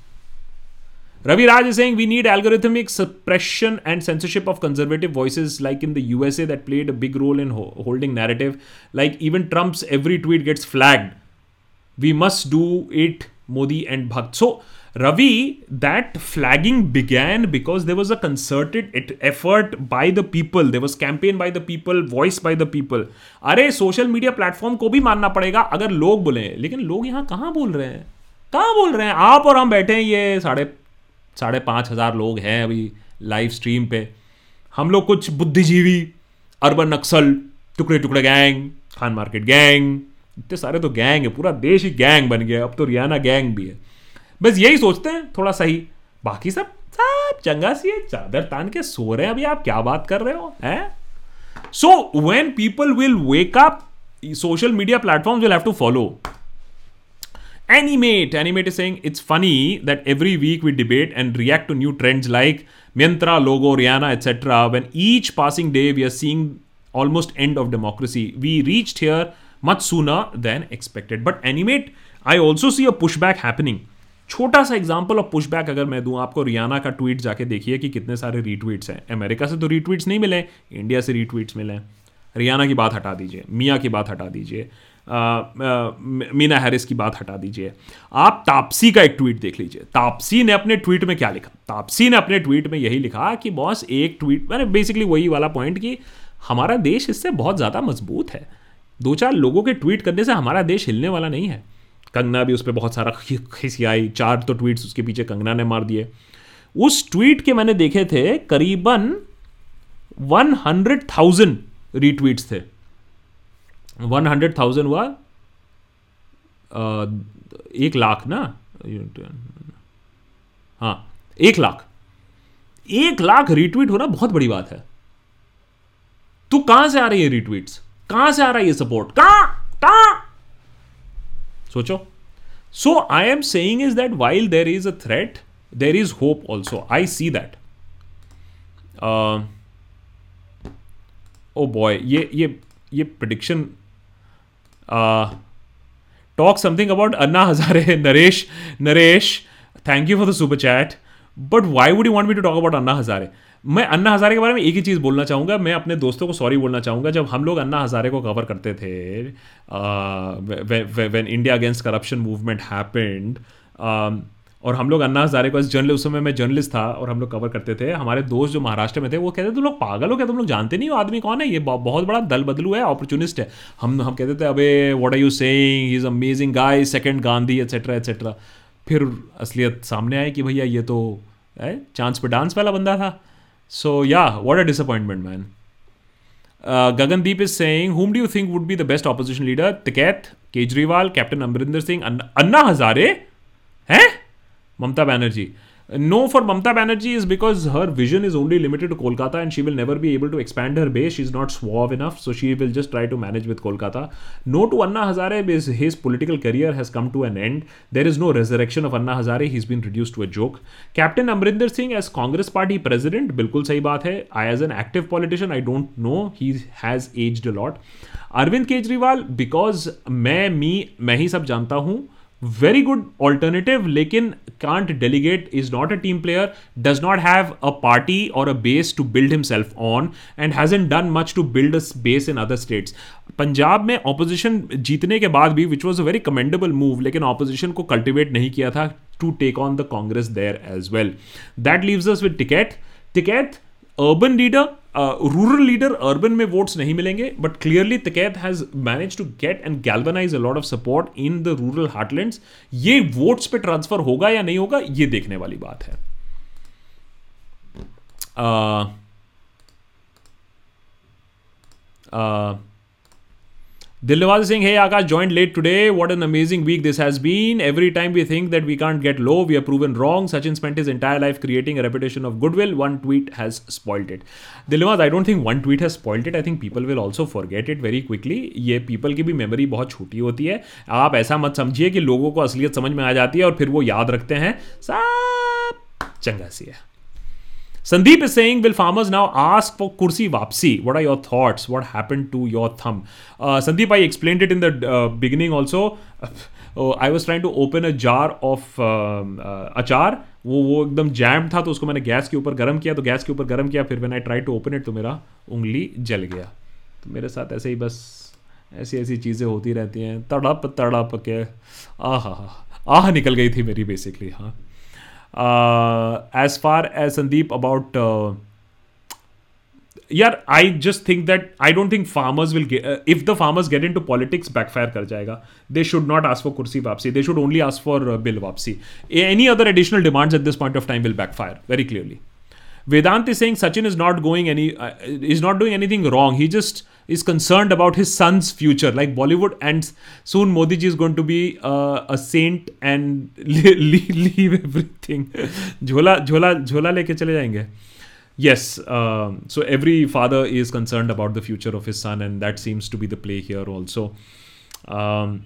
Ravi Raj is saying we need algorithmic suppression and censorship of conservative voices, like in the USA, that played a big role in ho- holding narrative. Like even Trump's every tweet gets flagged. We must do it, Modi and Bhakt. So Ravi, that flagging began because there was a concerted effort by the people. There was campaign by the people, voice by the people. अरे social media platform को भी मानना पड़ेगा अगर लोग बोले लेकिन लोग यहाँ कहाँ बोल रहे हैं कहाँ बोल रहे हैं आप और हम बैठे हैं ये साढ़े साढ़े पाँच हज़ार लोग हैं अभी लाइव स्ट्रीम पे। हम लोग कुछ बुद्धिजीवी अर्बन नक्सल टुकड़े टुकड़े गैंग खान मार्केट गैंग इतने सारे तो गैंग है, पूरा देश ही गैंग बन गया, अब तो रियाना गैंग भी है। बस यही सोचते हैं, थोड़ा सही। बाकी सब सब चंगा सी है, चादर तान के सो रहे हैं अभी, आप क्या बात कर रहे हो, हैं? So when people will wake up social media platforms will have to follow. Animate. Animate is saying it's funny that every week we debate and react to new trends like Myntra, Logo, Rihanna, etc. When each passing day we are seeing almost end of democracy. We reached here much sooner than expected. But Animate, I also see a pushback happening. छोटा सा example of pushback अगर मैं दूँ आपको रियाना का tweet जाके देखिए कि कितने सारे रीट्वीट्स हैं अमेरिका से तो रीट्वीट्स नहीं मिले इंडिया से रीट्वीट्स मिले रियाना की बात हटा दीजिए मियाँ की बात हटा दीजिए मीना हैरिस की बात हटा दीजिए। आप तापसी का एक ट्वीट देख लीजिए। तापसी ने अपने ट्वीट में क्या लिखा? तापसी ने अपने ट्वीट में यही लिखा कि बॉस एक ट्वीट मैंने बेसिकली वही वाला पॉइंट कि हमारा देश इससे बहुत ज़्यादा मज़बूत है। दो चार लोगों के ट्वीट करने से हमारा देश हिलने वाला नहीं है। कंगना भी उस पर बहुत सारा खिसियाई, चार तो ट्वीट्स उसके पीछे कंगना ने मार दिए। उस ट्वीट के मैंने देखे थे, करीबन वन हंड्रेड थाउज़ेंड रीट्वीट्स थे। वन हंड्रेड थाउज़ेंड हुआ एक लाख ना? हाँ एक लाख। एक लाख रीट्वीट होना बहुत बड़ी बात है। तो कहाँ से आ रही है रीट्वीट्स कहाँ से आ रहा है ये सपोर्ट कहाँ? कहाँ? सोचो। So I am saying is that while there is a threat there is hope also I see that oh boy ये ये ये prediction talk something about Anna Hazare Naresh Naresh thank you for the super chat but why would you want me to talk about Anna Hazare मैं अन्ना हजारे के बारे में एक ही चीज़ बोलना चाहूँगा। मैं अपने दोस्तों को सॉरी बोलना चाहूँगा। जब हम लोग अन्ना हजारे को कवर करते थे when India against corruption movement happened और हम लोग अन्ना हजारे को जर्नलिस्ट उस समय मैं जर्नलिस्ट था और हम लोग कवर करते थे। हमारे दोस्त जो महाराष्ट्र में थे वो कहते तुम लोग पागल हो क्या? तुम लोग जानते नहीं हो आदमी कौन है? ये बहुत बड़ा दल बदलू है अपॉर्चुनिस्ट है। हम हम कहते थे अबे what are you saying he is amazing guy second Gandhi etcetera etcetera फिर असलियत सामने आई कि भैया ये तो है चांस पे डांस वाला बंदा था। So yeah what a disappointment, man Gagandeep is is saying, do you think would be the best best leader leader? Kejriwal captain Amarinder Singh Anna Hazare? Eh? Mamata Banerjee no for Mamata Banerjee is because her vision is only limited to Kolkata and she will never be able to expand her base is not स्वॉव enough so she will just try to manage with Kolkata no to Anna Hazare is his political career has come to an end there is no resurrection of Anna Hazare he's been reduce to a joke captain Amarinder Singh as Congress party president बिल्कुल सही बात है I as an active politician I don't know he has aged a lot Arvind Kejriwal because मैं मी मैं ही सब जानता हूँ वेरी गुड ऑल्टरनेटिव लेकिन can't delegate is not a team player does not have a party और a base to build himself on and hasn't done much to build a base in other states Punjab में opposition जीतने के बाद भी which was a very commendable move लेकिन opposition को cultivate नहीं किया था to take on the Congress there as well that leaves us with ticket ticket urban leader rural leader urban में वोट्स नहीं मिलेंगे but clearly Tikait has manage to get and galvanize a lot of support in the rural heartland ये votes पे transfer होगा या नहीं होगा, ये देखने वाली बात है। Dilnawaz दिलवाल सिंह है Akash joined late today what an amazing week this has been every time we think that we can't get low we are proven wrong Sachin spent is entire life creating reputation of good will one tweet has spoiled it Dilwaz I don't think one tweet has spoiled it I think people will also forget it very quickly ये people की भी memory बहुत छोटी होती है आप ऐसा मत समझिए कि लोगों को असलियत समझ में आ जाती है और फिर वो याद रखते हैं सा चंगा सी है Sandeep is saying will farmers now ask for कुर्सी वापसी what are your thoughts what happen to your thumb Sandeep I explain it in the beginning also I was trying to open a jar of achar वो वो एकदम jam था तो उसको मैंने gas के ऊपर गर्म किया तो गैस के ऊपर गर्म किया, फिर मैंने I try to open it तो मेरा उंगली जल गया। तो मेरे साथ ऐसे ही बस ऐसी ऐसी चीज़ें होती रहती हैं। तड़प तड़प के आह आह निकल गई थी मेरी बेसिकली हाँ। Uh, as far as Sandeep about uh, yeah i just think that i don't think farmers will get uh, if the farmers get into politics backfire kar jayega they should not ask for kursi vapsi they should only ask for uh, bill vapsi any other additional demands at this point of time will backfire very clearly vedant is saying sachin is not going any uh, is not doing anything wrong he just is concerned about his son's future. Like bollywood and soon. Modi ji is going to be uh, a saint and leave, everything. Jhola jhola jhola leke yes uh, so every father is concerned about the future of his son and that seems to be the play here also. Um,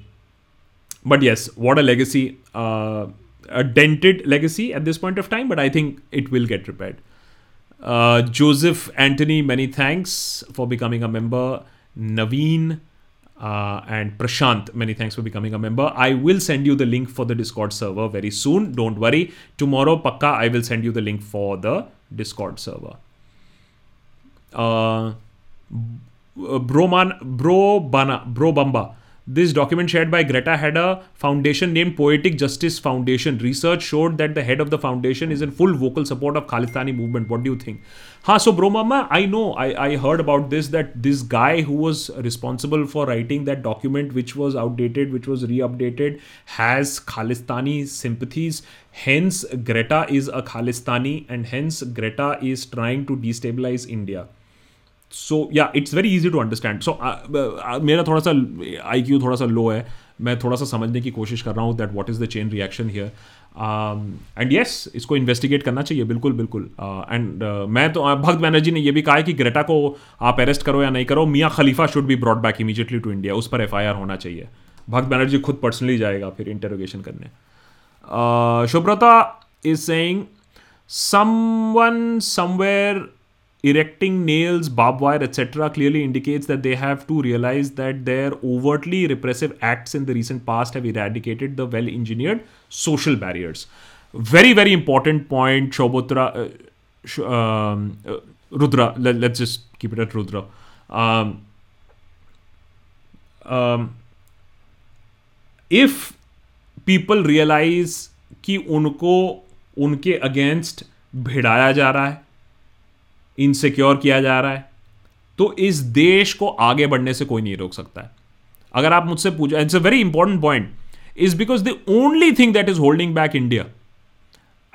but yes what a legacy uh, a dented legacy at this point of time but i think it will get repaired. Uh, Joseph Anthony, many thanks for becoming a member. Naveen uh, and Prashant, many thanks for becoming a member. I will send you the link for the Discord server very soon. Don't worry. Tomorrow, Pakka, I will send you the link for the Discord server. Uh, Broman, Bro Bana, Bro Bamba. This document shared by Greta had a foundation named Poetic Justice Foundation. Research showed that the head of the foundation is in full vocal support of Khalistani movement. What do you think? Ha, so bro mama, I know, I, I heard about this, that this guy who was responsible for writing that document, which was outdated, which was re-updated, has Khalistani sympathies. Hence, Greta is a Khalistani and hence Greta is trying to destabilize India. So yeah it's very easy to understand so मेरा थोड़ा सा I Q थोड़ा सा लो है। मैं थोड़ा सा समझने की कोशिश कर रहा हूँ that what is the chain reaction here and yes इसको इन्वेस्टिगेट करना चाहिए। बिल्कुल बिल्कुल। एंड uh, uh, मैं तो uh, भक्त बैनर्जी ने यह भी कहा है कि ग्रेटा को आप अरेस्ट करो या नहीं करो। Mia Khalifa should be brought back immediately to India उस पर एफआईआर होना चाहिए। भक्त बैनर्जी खुद पर्सनली जाएगा फिर इंटरोगेशन करने। Shubhrata is saying someone somewhere erecting nails, barbed wire, etc., clearly indicates that they have to realize that their overtly repressive acts in the recent past have eradicated the well engineered social barriers. Very, very important point, Shobotra, uh, um, uh, Rudra. Let, us just keep it at Rudra. Um, um, if people realize कि उनको उनके against भिड़ाया जा रहा है insecure किया जा रहा है तो इस देश को आगे बढ़ने से कोई नहीं रोक सकता है। अगर आप मुझसे पूछो it's a very important point is because the only thing that is holding back India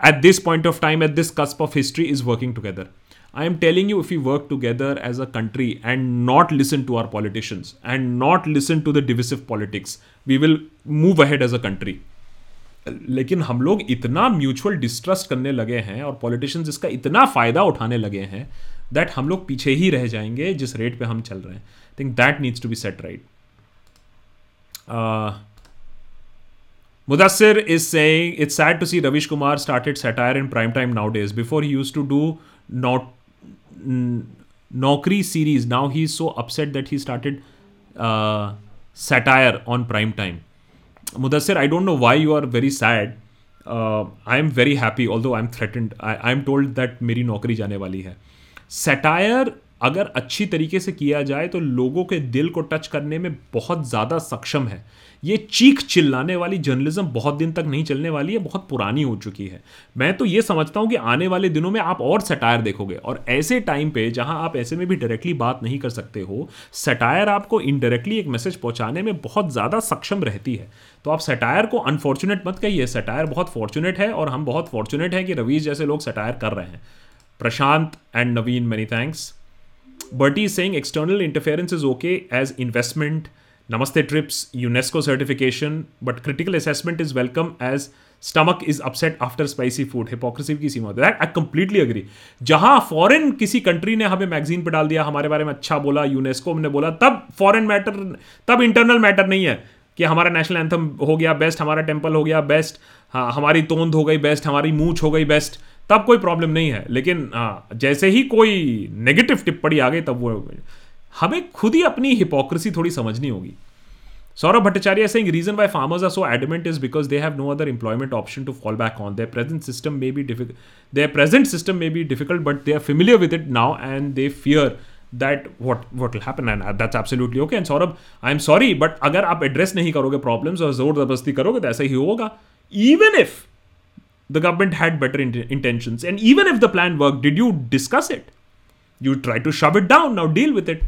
at this point of time at this cusp of history is working together I am telling you if you work together as a country and not listen to our politicians and not listen to the divisive politics we will move ahead as a country लेकिन हम लोग इतना mutual distrust करने लगे हैं और politicians इसका इतना फ़ायदा उठाने लगे हैं दैट हम लोग पीछे ही रह जाएँगे जिस रेट पे हम चल रहे हैं। Think that needs to be set right Mudassir is saying it's sad to see Ravish Kumar started satire in prime time nowadays before he use to do not naukri series now he is so upset that he started satire on prime time Mudassar I don't know why you are very sad I am very happy although I am threatened I am told that मेरी नौकरी जाने वाली है. Satire अगर अच्छी तरीके से किया जाए तो लोगों के दिल को टच करने में बहुत ज़्यादा सक्षम है. uh, ये चीख चिल्लाने वाली जर्नलिज्म बहुत दिन तक नहीं चलने वाली है, बहुत पुरानी हो चुकी है। मैं तो ये समझता हूँ कि आने वाले दिनों में आप और सटायर देखोगे। और ऐसे टाइम पे जहाँ आप ऐसे में भी डायरेक्टली बात नहीं कर सकते हो सटायर आपको इनडायरेक्टली एक मैसेज पहुँचाने में बहुत ज़्यादा सक्षम रहती है। तो आप सटायर को अनफॉर्चुनेट मत कहिए। सटायर बहुत फॉर्चुनेट है और हम बहुत फॉर्चुनेट हैं कि रवीश जैसे लोग सटायर कर रहे हैं। Prashant and Naveen many thanks but he saying external interference is okay as investment Namaste trips, UNESCO certification, but critical assessment is welcome as stomach is upset after spicy food. Hypocrisy की सीमा that I completely agree जहाँ foreign किसी country ने हमें magazine पे डाल दिया हमारे बारे में अच्छा बोला यूनेस्को ने बोला तब फॉरेन मैटर तब इंटरनल मैटर नहीं है कि हमारा नेशनल एंथम हो गया बेस्ट हमारा टेंपल हो गया बेस्ट हाँ हमारी तोंद हो गई बेस्ट हमारी मूछ हो गई बेस्ट तब कोई प्रॉब्लम नहीं है। लेकिन हाँ जैसे ही कोई नेगेटिव टिप्पणी आ गई तब वो हमें खुद ही अपनी हिपोक्रेसी थोड़ी समझनी होगी। Saurabh Bhattacharya Singh reason why farmers are so adamant is because they have no other employment option to fall back on their present system may be difficult their present system may be difficult but they are familiar with it now and they fear that what what will happen and that's absolutely okay and Saurabh I am sorry but अगर आप address नहीं करोगे problems और ज़ोर ज़बरदस्ती करोगे तो ऐसा ही होगा। Even if the government had better intention and even if the plan work did you discuss it you try to shove it down now deal with it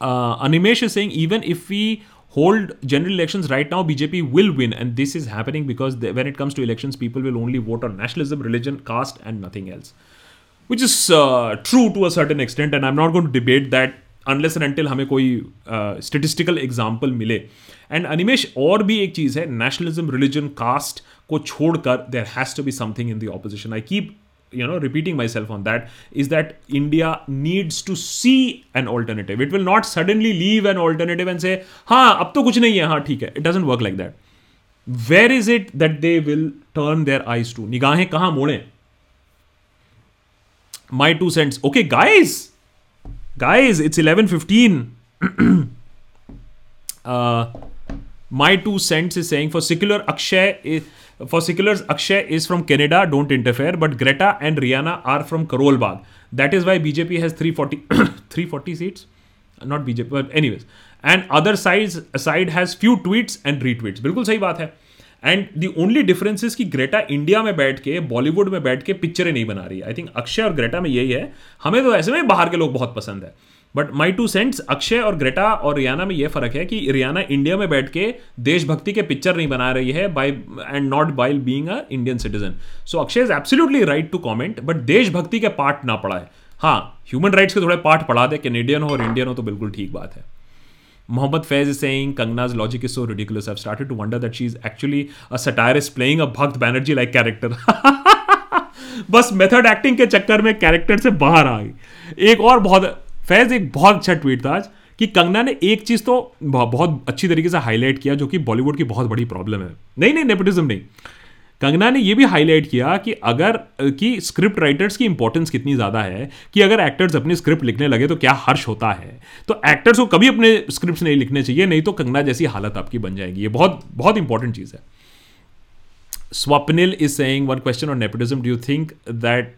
uh, Animesh is saying even if we hold general elections right now, BJP will win, and this is happening because they, when it comes to elections, people will only vote on nationalism, religion, caste, and nothing else, which is uh, true to a certain extent. And I'm not going to debate that unless and until हमें कोई statistical uh, example मिले and Animesh और भी एक चीज़ है nationalism religion caste को छोड़कर there has to be something in the opposition I keep you know repeating myself on that is that india needs to see an alternative it will not suddenly leave an alternative and say ha ab to kuch nahi hai ha theek hai it doesn't work like that where is it that they will turn their eyes to nigahein kahan mode my two cents okay guys guys it's 11:15 uh my two cents is saying for secular akshay is for seculars Akshay is from Canada don't interfere but Greta and Rihanna are from Karol Bagh that is why BJP has three forty three forty seats not BJP anyways and other side side has few tweets and re retweets बिल्कुल सही बात है। And the only difference is कि Greta India में बैठ के बॉलीवुड में बैठ के पिक्चरें नहीं बना रही है। आई थिंक अक्षय और ग्रेटा में यही है। हमें तो ऐसे में बाहर के लोग बहुत पसंद है। But my two cents Akshay और ग्रेटा और रियाना में यह फ़र्क है कि रियाना इंडिया में बैठ के देशभक्ति के पिक्चर नहीं बना रही है by and not by being a Indian citizen so Akshay is absolutely right to comment but देशभक्ति के पार्ट ना पढ़ा है हाँ ह्यूमन राइट्स के थोड़े पार्ट पढ़ा दे कैनेडियन हो और इंडियन हो तो बिल्कुल ठीक बात है Mohammad Faiz is saying, Kangna's logic is so ridiculous. I've started to wonder that she's actually a satirist playing a Bhakt Banerjee like character. बस मेथड एक्टिंग के चक्कर में कैरेक्टर से बाहर आ गई एक और बहुत फैज, एक बहुत अच्छा ट्वीट था आज कि कंगना ने एक चीज़ तो बहुत अच्छी तरीके से हाईलाइट किया जो कि बॉलीवुड की बहुत बड़ी प्रॉब्लम है। नहीं नहीं, नेपोटिज्म नहीं। कंगना ने यह भी हाईलाइट किया कि अगर, कि स्क्रिप्ट राइटर्स की इंपॉर्टेंस कितनी ज़्यादा है, कि अगर एक्टर्स अपनी स्क्रिप्ट लिखने लगे तो क्या हर्ष होता है। तो एक्टर्स को कभी अपने स्क्रिप्ट नहीं लिखने चाहिए, नहीं तो कंगना जैसी हालत आपकी बन जाएगी। ये बहुत बहुत इंपॉर्टेंट चीज़ है। Swapnil is saying one question on nepotism do you think that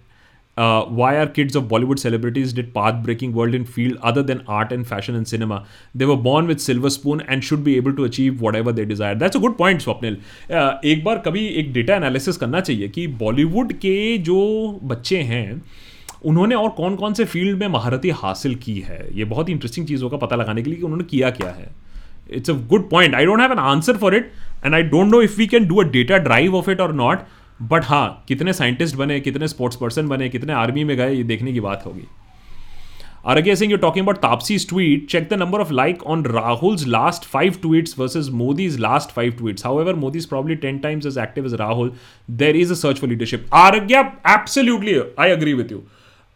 uh, why are kids of Bollywood celebrities did path-breaking world in field other than art and fashion and cinema? They were born with silver spoon and should be able to achieve whatever they desire. That's a good point, Swapnil. Uh, एक बार कभी एक data analysis करना चाहिए कि बॉलीवुड के जो बच्चे हैं उन्होंने और कौन कौन से फ़ील्ड में महारती हासिल की है ये बहुत ही इंटरेस्टिंग चीज़ों का पता लगाने के लिए कि उन्होंने किया क्या है it's a good point I don't have an answer for it and I don't know if we can do a data drive of it और नॉट बट हाँ कितने साइंटिस्ट बने कितने स्पोर्ट्स पर्सन बने कितने आर्मी में गए ये देखने की बात होगी। Arge Singh you talking about Taapsee tweet check the number of like on Rahul's last five tweets versus Modi's last five tweets however Modi's probably ten times is active is Rahul there is a search for leadership Argya absolutely I agree with you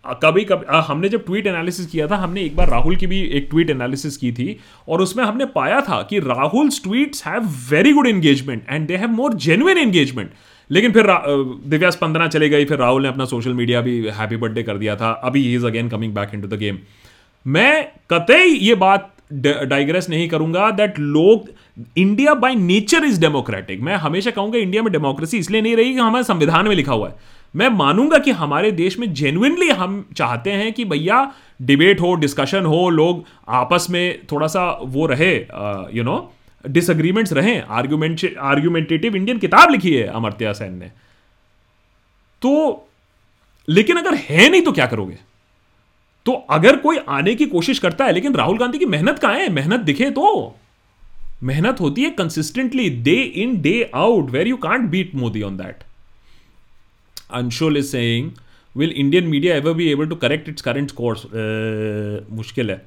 कभी कभी आ, हमने जब tweet analysis किया था हमने एक बार राहुल की भी एक ट्वीट एनालिसिस की थी और उसमें हमने पाया था कि Rahul tweets have very good engagement and they have more genuine engagement लेकिन फिर दिव्या स्पंदना चले गई, फिर राहुल ने अपना सोशल मीडिया भी हैप्पी बर्थडे कर दिया था। अभी ही is again coming back into the game मैं कतई ये बात डाइग्रेस नहीं करूँगा दैट लोग India by nature is democratic मैं हमेशा कहूँगा इंडिया में डेमोक्रेसी इसलिए नहीं रही कि हमारे संविधान में लिखा हुआ है। मैं मानूँगा कि हमारे देश में जेन्युइनली हम चाहते हैं कि भैया डिबेट हो डिस्कशन हो, लोग आपस में थोड़ा सा वो रहे यू नो डिसअग्रीमेंट्स रहे। आर्ग्यूमेंट आर्ग्यूमेंटेटिव इंडियन किताब लिखी है अमर्त्या सेन ने। तो लेकिन अगर है नहीं तो क्या करोगे? तो अगर कोई आने की कोशिश करता है, लेकिन राहुल गांधी की मेहनत कहाँ है? मेहनत दिखे तो। मेहनत होती है consistently day in day out where you can't beat Modi on that Anshul is saying will Indian media ever be able to correct its current course मुश्किल है।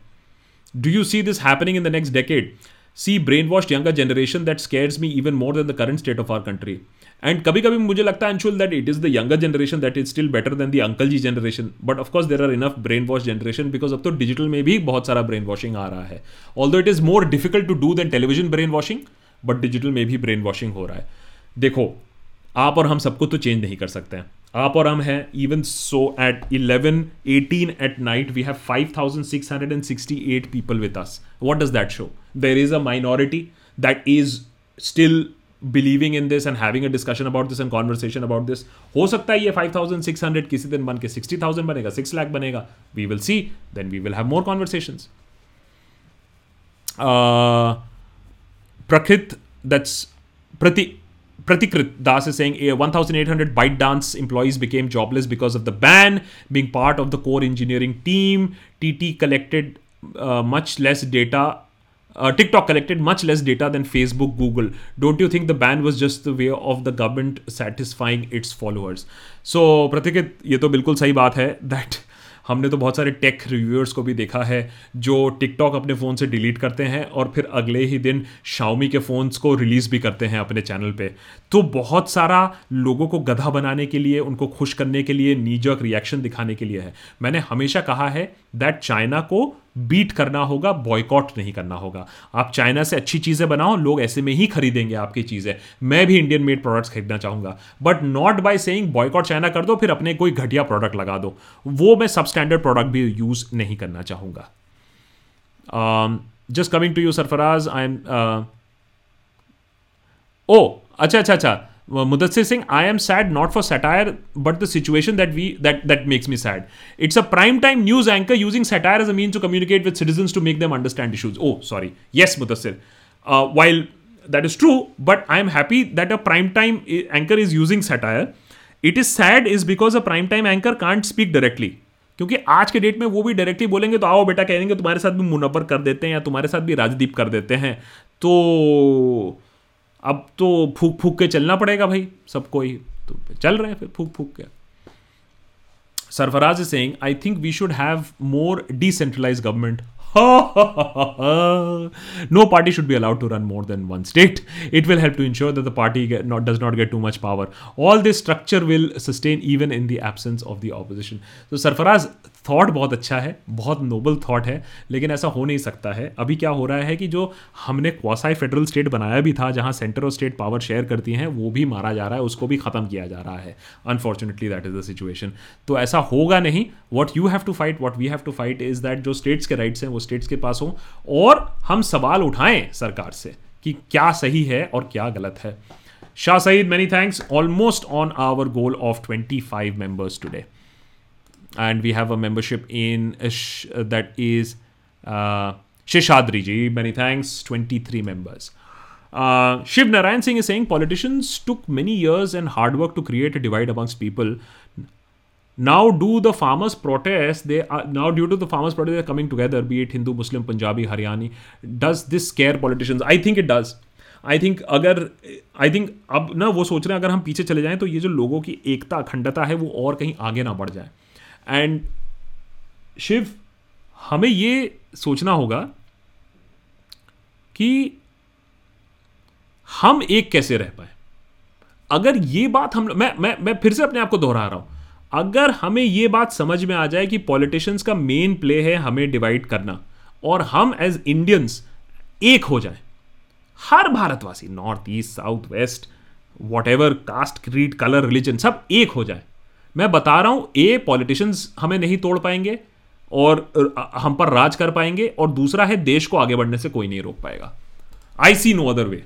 Do you see this happening in the next next decade? Brain brainwashed younger generation that scares me even more than the current state of our country and कभी कभी मुझे लगता है Anshul that it is the younger generation that is still better than the uncle ji generation but of course there are enough brain wash generation because अब तो digital में भी बहुत सारा ब्रेन वॉशिंग आ रहा है. Although it is more difficult to do than television brain washing but digital में भी ब्रेन वॉशिंग हो रहा है. देखो, आप और हम सबको तो चेंज नहीं कर सकते हैं. आप और हम हैं even so at 11 18 at night we have 5668 people with us what does that show There is a minority that is still believing in this and having a discussion about this and conversation about this हो सकता है ये 5600 किसी दिन बन के 60000 बनेगा 6 लाख बनेगा we will see then we will have more conversations Prakrit that's प्रति Pratikrit Das is saying 1,800 ByteDance employees became jobless because of the ban. Being part of the core engineering team, TT collected uh, much less data. Uh, TikTok collected much less data than Facebook, Google. Don't you think the ban was just the way of the government satisfying its followers? So, Pratikrit, ये तो बिल्कुल सही बात है that हमने तो बहुत सारे टेक रिव्यूअर्स को भी देखा है जो टिकटॉक अपने फ़ोन से डिलीट करते हैं और फिर अगले ही दिन शाओमी के फ़ोन्स को रिलीज़ भी करते हैं अपने चैनल पे तो बहुत सारा लोगों को गधा बनाने के लिए उनको खुश करने के लिए नीजक रिएक्शन दिखाने के लिए है मैंने हमेशा कहा है दैट चाइना को बीट करना होगा बॉयकॉट नहीं करना होगा। आप चाइना से अच्छी चीज़ें बनाओ, लोग ऐसे में ही खरीदेंगे आपकी चीज़ें। मैं भी इंडियन मेड प्रोडक्ट्स खरीदना चाहूँगा। But not by saying boycott China कर दो, फिर अपने कोई घटिया प्रोडक्ट लगा दो। वो मैं सब स्टैंडर्ड प्रोडक्ट भी यूज़ नहीं करना चाहूँगा। Just coming to you Sarfaraz I M O अच्छा अच्छा अच्छा। Mudassir Singh I am sad not for satire but the situation that we that that makes me sad it's a prime time news anchor using satire as a mean to communicate with citizen to make them understand issues oh sorry yes Mudassir while that is true but I am happy that a prime time anchor is using satire it is sad is because a prime time anchor can't speak directly क्योंकि आज के date में वो भी directly बोलेंगे तो आओ बेटा कह देंगे तुम्हारे साथ भी मुनवर कर देते हैं या तुम्हारे साथ भी राजदीप कर देते हैं। तो अब तो फूक फूक के चलना पड़ेगा भाई सबको ही तो चल रहे हैं फिर फूक फूक के। Sarfaraz Singh I think we should have more decentralise government no party should be allowed to run more than one state it will help to ensure that the party does not get too much power all this structure will sustain even in the absence of the opposition तो Sarfaraz thought बहुत अच्छा है, बहुत noble thought है, लेकिन ऐसा हो नहीं सकता है। अभी क्या हो रहा है कि जो हमने क्वासाई फेडरल स्टेट बनाया भी था, जहाँ सेंटर और स्टेट पावर शेयर करती हैं, वो भी मारा जा रहा है, उसको भी ख़त्म किया जा रहा है। Unfortunately that is the situation तो ऐसा होगा नहीं। What you have to fight what we have to fight is that जो स्टेट्स के राइट्स हैं, वो स्टेट्स के पास हों, और हम सवाल उठाएँ सरकार से कि क्या सही है और क्या गलत है। Shah Saeed many thanks almost on our goal of twenty five members today and we have a membership in that is Seshadri ji many thanks twenty three members Shiv Narayan Singh is saying politicians took many years and hard work to create a divide amongst people now do the farmers protest they now due to the farmers protest are coming together be it Hindu Muslim Punjabi Haryani does this care politicians I think it does I think अगर I think अब ना वो सोच रहे हैं, अगर हम पीछे चले जाएँ तो ये जो लोगों की एकता, अखंडता है, वो और कहीं आगे ना बढ़ जाए। एंड शिव हमें ये सोचना होगा कि हम एक कैसे रह पाए? अगर ये बात हम, मैं मैं मैं फिर से अपने आप को दोहरा रहा हूँ। अगर हमें ये बात समझ में आ जाए कि पॉलिटिशियंस का मेन प्ले है हमें डिवाइड करना और हम एज इंडियंस एक हो जाए, हर भारतवासी north east south west whatever caste creed colour religion सब एक हो जाए मैं बता रहा हूँ ए पॉलिटिशियंस हमें नहीं तोड़ पाएँगे और हम पर राज कर पाएँगे और दूसरा है, देश को आगे बढ़ने से कोई नहीं रोक पाएगा। I see no other way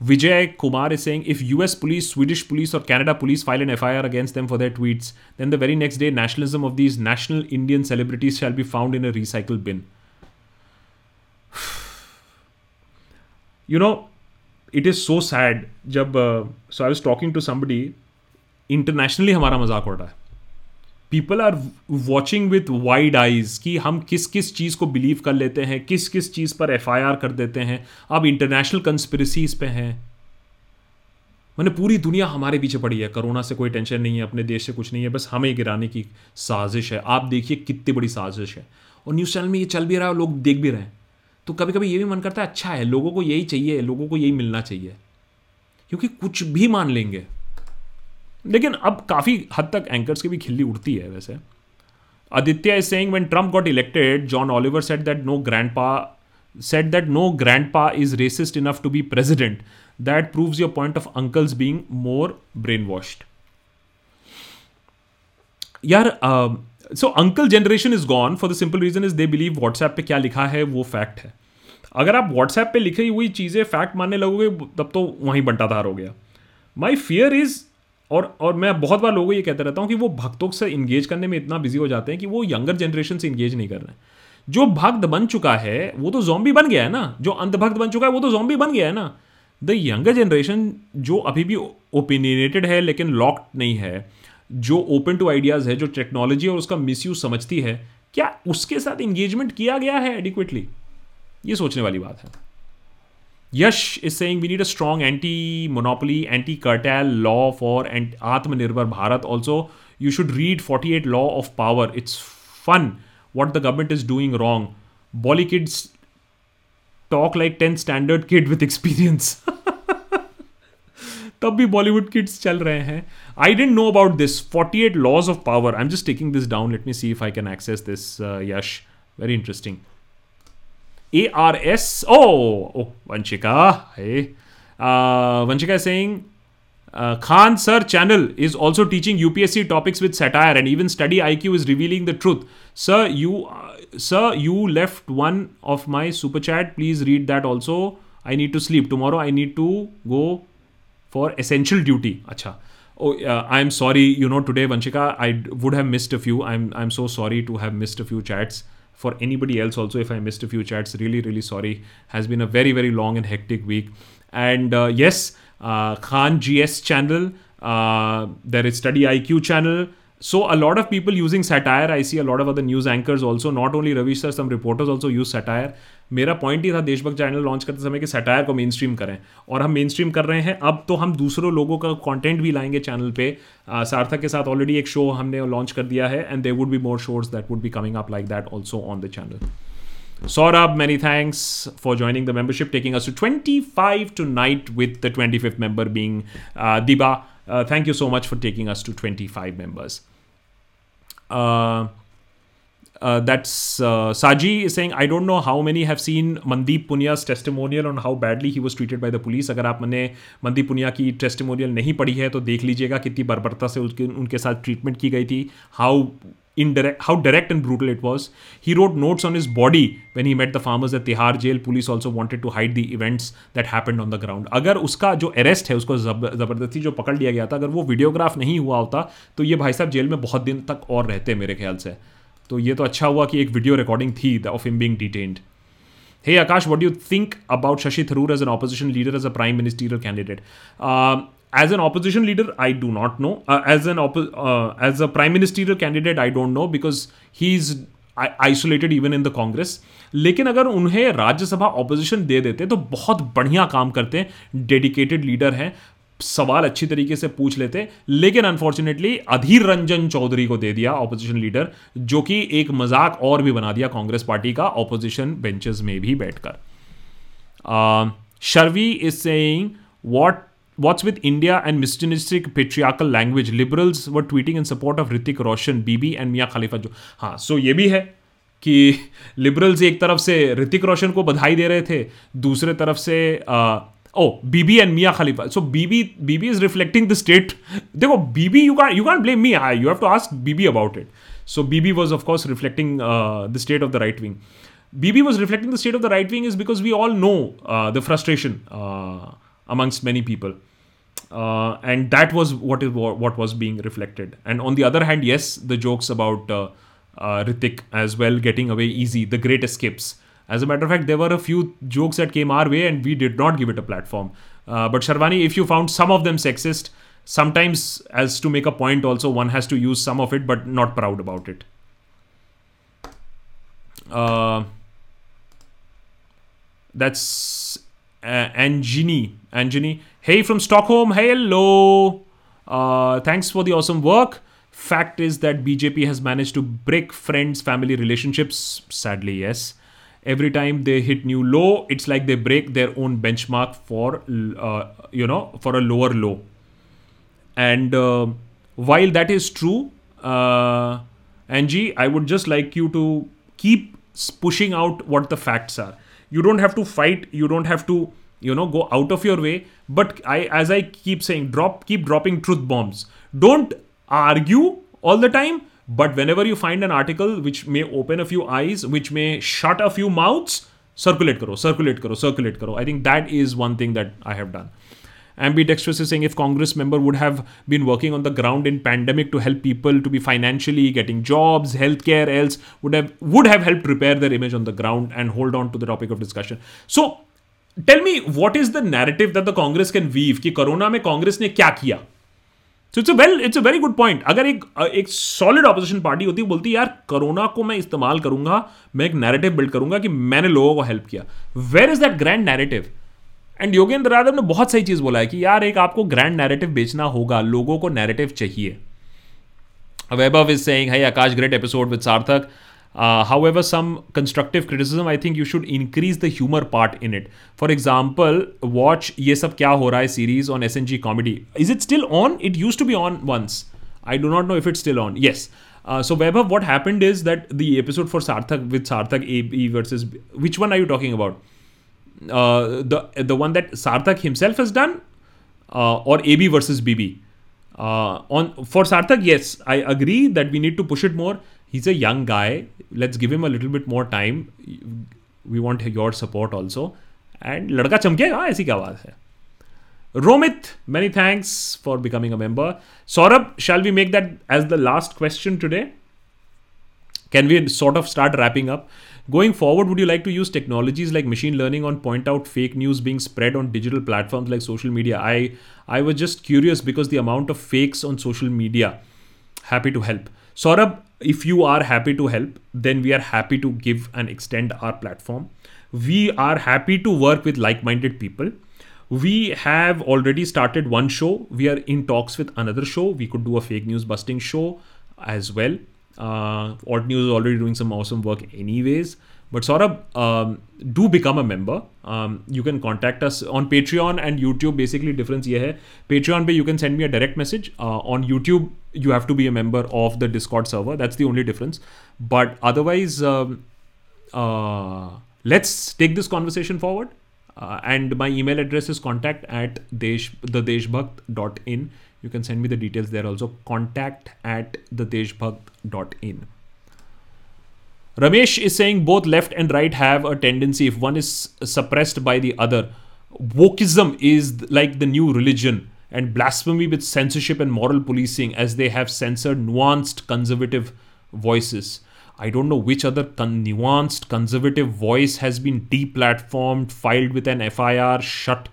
Vijay Kumar is saying if U S police Swedish police और Canada police file an F I R against them for their tweets then the very next day nationalism of these national Indian celebrities shall be found in a recycle bin you know it is so sad जब so I was talking to somebody internationally हमारा मज़ाक उड़ रहा है। People are watching with wide eyes कि हम किस किस चीज़ को बिलीव कर लेते हैं, किस किस चीज़ पर एफ़ आई आर कर देते हैं। अब इंटरनेशनल कंस्परेसीज पे हैं। मैंने पूरी दुनिया हमारे पीछे पड़ी है। कोरोना से कोई टेंशन नहीं है, अपने देश से कुछ नहीं है, बस हमें गिराने की साजिश है। आप देखिए कितनी बड़ी साजिश है। और न्यूज़ चैनल में ये चल भी रहा है लोग देख भी रहे हैं। तो कभी कभी ये भी मन करता है अच्छा है, लोगों को यही चाहिए, लोगों को यही मिलना चाहिए क्योंकि कुछ भी मान लेंगे लेकिन अब काफ़ी हद तक एंकर्स की भी खिल्ली उड़ती है वैसे Aditya is saying when Trump got elected John Oliver said that no grandpa said that no grandpa is racist enough to be president. That proves your point of uncles being more brainwashed. यार so uncle generation is gone for the simple reason is they believe WhatsApp पे क्या लिखा है, वो fact है। अगर आप WhatsApp पे लिखी हुई चीज़ें फैक्ट मानने लगोगे, तब तो वहीं बंटाधार हो गया। माई फियर इज़ और और मैं बहुत बार लोगों को ये कहते रहता हूँ कि वो भक्तों से इंगेज करने में इतना बिज़ी हो जाते हैं कि वो यंगर जनरेशन से इंगेज नहीं कर रहे हैं। जो भक्त बन चुका है, वो तो जॉम्बी बन गया है ना। जो अंधभक्त बन चुका है, वो तो जॉम्बी बन गया है ना। द यंगर जनरेशन जो अभी भी ओपिनियनेटेड है, लेकिन लॉक्ड नहीं है जो ओपन टू आइडियाज़ है, जो टेक्नोलॉजी और उसका मिसयूज समझती है, क्या उसके साथ इंगेजमेंट किया गया है एडिक्वेटली ये सोचने वाली बात है। Yash is saying we need a strong anti monopoly anti cartel law for and Aatmanirbhar Bharat. Also you should read 48 law of power it's fun what the government is doing wrong Bolly kids talk like 10 standard kid with experience. तब भी Bollywood kids चल रहे हैं I don't know about this 48 laws of power I am just taking this down let me see if I can access this Yash very interesting A R S O Vanshika Vanshika saying Uh, Khan Sir channel is also teaching UPSC topics with satire and even study IQ is revealing the truth. Sir, you uh, sir you left one of my super chat. Please read that also. I need to sleep tomorrow. I need to go for essential duty. Acha. Oh, uh, I'm sorry. You know today, Vanchika, I would have missed a few. I'm I'm so sorry to have missed a few chats. For anybody else also, if I missed a few chats, really really sorry. Has been a very very long and hectic week. And uh, yes uh, Khan GS channel. There is Study IQ channel. So a lot of people using satire. I see a lot of other news anchors also. Not only Ravi sir, some reporters also use satire. मेरा point ही था Deshbhakt channel launch करते समय कि satire को mainstream करें और हम मेन स्ट्रीम कर रहे हैं अब तो हम दूसरों लोगों का कंटेंट भी लाएँगे चैनल पे सार्थक के साथ ऑलरेडी एक शो हमने लॉन्च कर दिया है and there would be more shows that would be coming up like that also on the channel Saurabh, many thanks for joining the membership, taking us to 25 tonight with the 25th member being uh, Diba. Uh, thank you so much for taking us to 25 members. Uh, uh, that's uh, Saji is saying, I don't know how many have seen Mandeep Punya's testimonial on how badly he was treated by the police. अगर आपने मनदीप पुनिया की testimonial नहीं पढ़ी है तो देख लीजिएगा कितनी बर्बरता से उनके उनके साथ ट्रीटमेंट की गई थी how indirect how direct and brutal it was he wrote notes on his body when he met the farmers at tihar jail police also wanted to hide the events that happened on the ground अगर उसका जो arrest है उसको ज़बरदस्ती जो पकड़ लिया गया था अगर वो वीडियोग्राफ नहीं हुआ होता तो ये भाई साहब जेल में बहुत दिन तक और रहते मेरे ख्याल से तो ये तो अच्छा हुआ कि एक वीडियो रिकॉर्डिंग थी of him being detained Hey Akash, what do you think about Shashi Tharoor as an opposition leader, as a prime ministerial candidate? Uh, as an opposition leader i do not know. Uh, as an op- uh, as a prime ministerial candidate i don't know because isolated even in the Congress लेकिन अगर उन्हें Rajya Sabha opposition दे देते तो बहुत बढ़िया काम करते dedicated leader हैं। सवाल अच्छी तरीके से पूछ लेते। लेकिन अनफॉर्चुनेटली अधीर रंजन चौधरी को दे दिया ऑपोजिशन लीडर जो कि एक मज़ाक और भी बना दिया कांग्रेस पार्टी का ऑपोजिशन बेंचेस में भी बैठकर। Sharvi is saying what What's with India and misogynistic patriarchal language? Liberals were tweeting in support of Ritik Roshan, Bibi and Mia Khalifa. जो हाँ सो ये भी है कि लिबरल्स एक तरफ़ से ऋतिक रोशन को बधाई दे रहे थे दूसरे तरफ़ से ओ BB and Mia Khalifa so BB BB is reflecting the state देखो BB you can you can blame me I you have to ask BB about it so BB was of course reflecting the state of the right wing BB was reflecting the state of the right wing is because we all know the frustration amongst many people. Uh, and that was what is what was being reflected. And on the other hand, yes, the jokes about uh, uh, Ritik as well getting away easy, the great escapes. As a matter of fact, there were a few jokes that came our way, and we did not give it a platform. Uh, but Sharvani, if you found some of them sexist, sometimes as to make a point, also one has to use some of it, but not proud about it. Uh, that's uh, Angini. Angini. Hey from Stockholm, hello. Uh, thanks for the awesome work. Fact is that BJP has managed to break friends, family relationships. Sadly, yes. Every time they hit new low, it's like they break their own benchmark for, uh, you know, for a lower low. And uh, while that is true, uh, Angie, I would just like you to keep pushing out what the facts are. You don't have to fight. You don't have to, you know, go out of your way. But I, as I keep saying, drop, keep dropping truth bombs. Don't argue all the time. But whenever you find an article which may open a few eyes, which may shut a few mouths, circulate karo, circulate karo, circulate karo. I think that is one thing that I have done. Ambi Dexter से saying if Congress member would have been working on the ground in pandemic to help people to be financially getting jobs health care else would have would have help repair their image on the ground and hold on to the topic of discussion so tell me what is the narrative that the Congress can weave कि corona में कांग्रेस ने क्या किया? So it's a well it's a very good point अगर एक एक solid opposition party होती है बोलती, यार, कोरोना को मैं इस्तेमाल करूँगा, मैं एक नैरेटिव बिल्ड करूँगा कि मैंने लोगों को हेल्प किया. Where is that grand narrative and Yogendra Yadav ने बहुत सही चीज़ बोला है कि यार एक आपको ग्रैंड नैरेटिव बेचना होगा, लोगों को नैरेटिव चाहिए। Vaibhav is saying hi Aakash great episode with Sarthak how ever some constructive criticism I think you should increase the humour part in it for example watch ये सब क्या हो रहा है series on S N G comedy is it still on it use to be on once I do not know if it still on yes so Vaibhav what happened is that the episode for Sarthak with Sarthak A B versus which one are you talking about Uh, the the one that Sarthak himself has done, uh, or AB versus BB. Uh, on for Sarthak, yes, I agree that we need to push it more. He's a young guy. Let's give him a little bit more time. We want your support also. And लड़का चमकेगा ऐसी क्या बात है Romit, many thanks for becoming a member. Saurabh, shall we make that as the last question today? Can we sort of start wrapping up? Going forward, would you like to use technologies like machine learning on point out fake news being spread on digital platforms like social media? I I was just curious because the amount of fakes on social media. Happy to help. Saurabh, if you are happy to help, then we are happy to give and extend our platform. We are happy to work with like-minded people. We have already started one show. We are in talks with another show. We could do a fake news busting show as well. Uh, Alt News is already doing some awesome work, anyways. But Saurabh, um, do become a member. Um, you can contact us on Patreon and YouTube. Basically, difference ये है Patreon पे you can send me a direct message. Uh, on YouTube, you have to be a member of the Discord server. That's the only difference. But otherwise, um, uh, let's take this conversation forward. Uh, and my email address is contact at desh, thedeshbhakt.in. You can send me the details there also. Contact at thedeshbhakt.in. Ramesh is saying both left and right have a tendency, if one is suppressed by the other. Wokeism is like the new religion, and blasphemy with censorship and moral policing, as they have censored nuanced conservative voices. I don't know which other con- nuanced conservative voice has been deplatformed, filed with an FIR, shut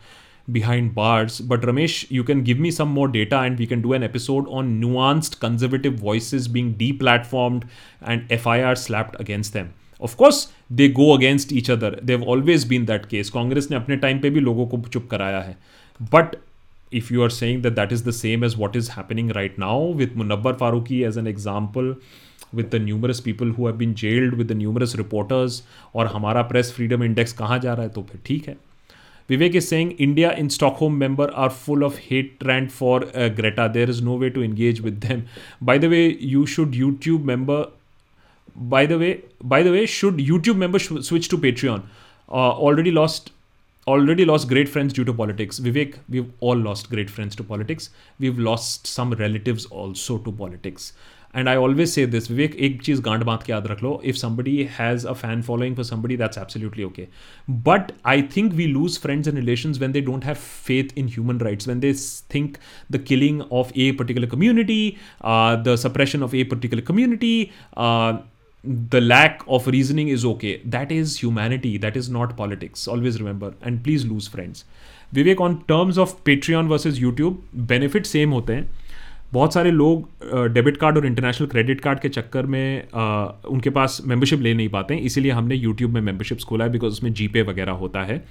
behind bars. But Ramesh, you can give me some more data and we can do an episode on nuanced conservative voices being deplatformed and FIR slapped against them. Of course, they go against each other. They've always been that case. Congress ने अपने time पे भी लोगों को चुप कराया है but if you are saying that that is the same as what is happening right now with Munabbar Farooqi as an example, with the numerous people who have been jailed, with the numerous reporters, और हमारा press freedom index कहाँ जा रहा है तो फिर ठीक है Vivek is saying India in Stockholm member are full of hate rant for uh, Greta. There is no way to engage with them. By the way, you should YouTube member. By the way, by the way, should YouTube member sh- switch to Patreon? Uh, already lost already lost great friends due to politics. Vivek, we've all lost great friends to politics. We've lost some relatives also to politics. And I always say this Vivek एक चीज़ गांड बाँध के याद रख लो। If somebody has a fan following for somebody that's absolutely okay but I think we lose friends and relation when they don't have faith in human rights when they think the killing of a particular community the suppression of a particular community the lack of reasoning is okay that is humanity that is not politics always remember and please lose friends Vivek on terms of Patreon versus YouTube benefit same होते हैं. बहुत सारे लोग debit card और international credit card के चक्कर में उनके पास मेंबरशिप ले नहीं पाते हैं। इसीलिए हमने यूट्यूब में मेंबरशिप्स खोला है बिकॉज़ उसमें जीपे वगैरह होता है।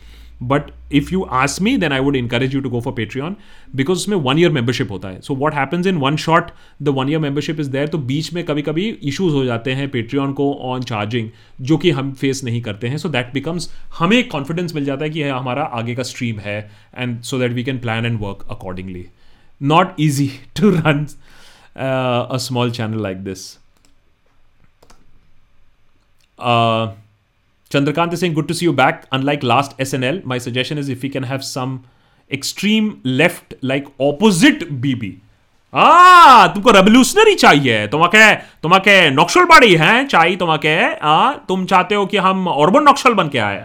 But if you ask me then I would encourage you to go for Patreon because उसमें वन ईयर मेंबरशिप होता है। So what happens in one shot the one year membership is there तो बीच में कभी कभी इशूज हो जाते हैं पेट्रियन को ऑन चार्जिंग जो कि हम फेस नहीं करते हैं। सो दैट बिकम्स हमें कॉन्फिडेंस मिल जाता है कि हमारा आगे का स्ट्रीम है and so that we can plan and work accordingly not easy to run a small channel like this Uh, Chandrakant is saying, good to see you back. Unlike last SNL, my suggestion is if we can have some extreme left, like opposite BB. आ तुमको revolutionary चाहिए तुम्हाके तुम्हाके नक्शल बाड़ी हैं चाहिए तुम्हाके आ तुम चाहते हो कि हम ऑर्बन नक्शल बन के आए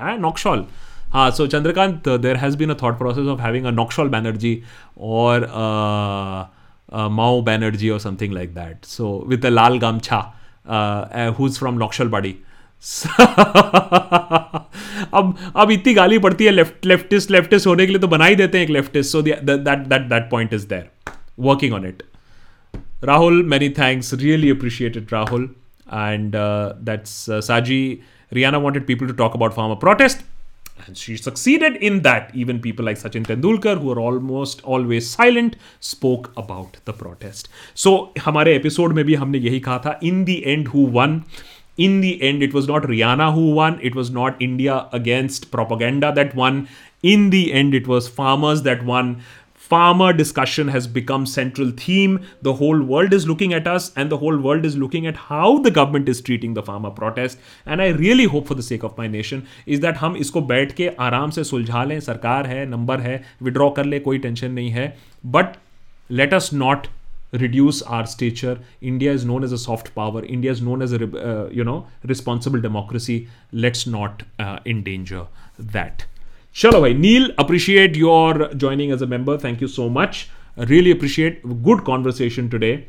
हैं नक्शल हाँ so Chandrakant there has been a thought process of having a Naxal Banerjee और माओ बैनर्जी और something like that so with a lal gamchha who is from नक्शल बाड़ी अब अब इतनी गाली पड़ती है लेफ़्ट लेफ्टिस्ट लेफ्टिस्ट होने के लिए तो बना ही देते हैं एक leftist so that that that point is there working on it Rahul many thanks really appreciated Rahul and that's Saji Riyana wanted people to talk about farmer protest. and she succeeded in that even people like sachin tendulkar who are almost always silent spoke about the protest so हमारे episode में भी हमने यही कहा था in the end who won in the end, it was not Rihanna who won, it was not India against propaganda that won. In the end, it was farmers that won. Farmer discussion has become central theme. The whole world is looking at us, and the whole world is looking at how the government is treating the farmer protest. And I really hope, for the sake of my nation, is that हम इसको बैठ के आराम से सुलझा लें सरकार है नंबर है विड्रॉ कर ले कोई टेंशन नहीं है but let us not reduce our stature. India is known as a soft power. India is known as a uh, you know responsible democracy. Let's not uh, endanger that. Chalo bhai, Neil, appreciate your joining as a member. Thank you so much. I really appreciate good conversation today.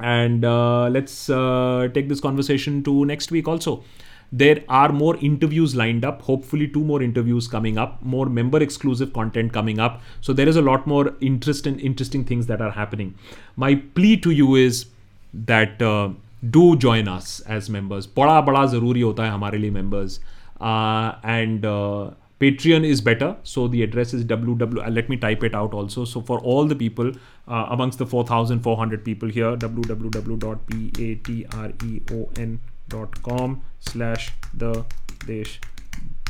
And uh, let's uh, take this conversation to next week also. There are more interviews lined up. Hopefully, two more interviews coming up, more member exclusive content coming up. So, there is a lot more interest and interesting things that are happening. My plea to you is that uh, do join us as members. बड़ा बड़ा ज़रूरी होता है हमारे लिए members. Uh, and uh, Patreon is better. So the address is www. Let me type it out also. So for all the people uh, amongst the 4,400 people here, www.patreon dot com slash the desh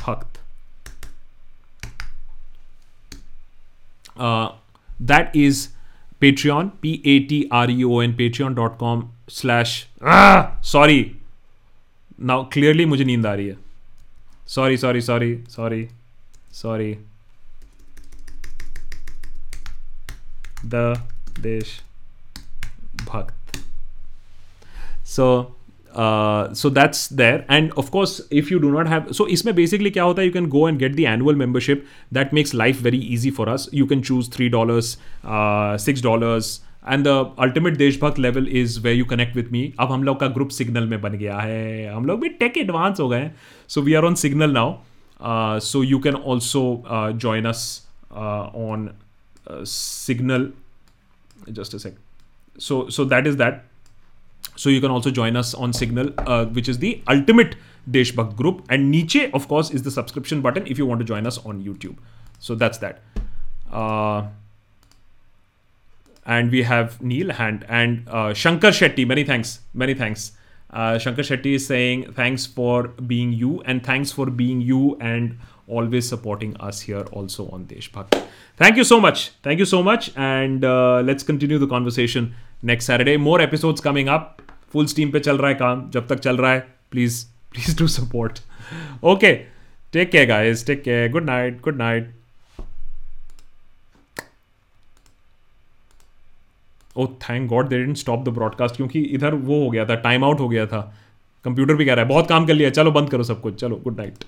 bhakt uh, that is patreon p-a-t-r-e-o-n patreon.com slash ah, sorry now clearly मुझे नींद आ रही है sorry sorry sorry sorry sorry. The desh bhakt. So so that's there and of course if you do not have so इसमें basically क्या होता है you can go and get the annual membership that makes life very easy for us you can choose three dollars six dollars and the ultimate deshbhakt level is way you connect with me अब हम लोग का group Signal में बन गया है हम लोग भी टेक एडवांस हो गए हैं so we are on signal now Uh, so you can also uh, join us uh, on Signal. Just a sec. So so that is that. So you can also join us on Signal, which is the ultimate Deshbhakt group. And niche, of course, is the subscription button if you want to join us on YouTube. So that's that. Uh, and we have Neil Hand and uh, Shankar Shetty. Many thanks. Many thanks. Uh, Shankar Shetty is saying, thanks for being you and thanks for being you and always supporting us here also on Deshbhakti. Thank you so much. Thank you so much. And uh, let's continue the conversation next Saturday. More episodes coming up. Full steam pe chal raha hai kaam. Jab tak chal raha hai, please, please do support. Okay. Take care, guys. Take care. Good night. Good night. Oh thank God they didn't stop the broadcast क्योंकि इधर वो हो गया था time out हो गया था। Computer भी कह रहा है, बहुत काम कर लिया, चलो बंद करो सब कुछ, चलो गुड नाइट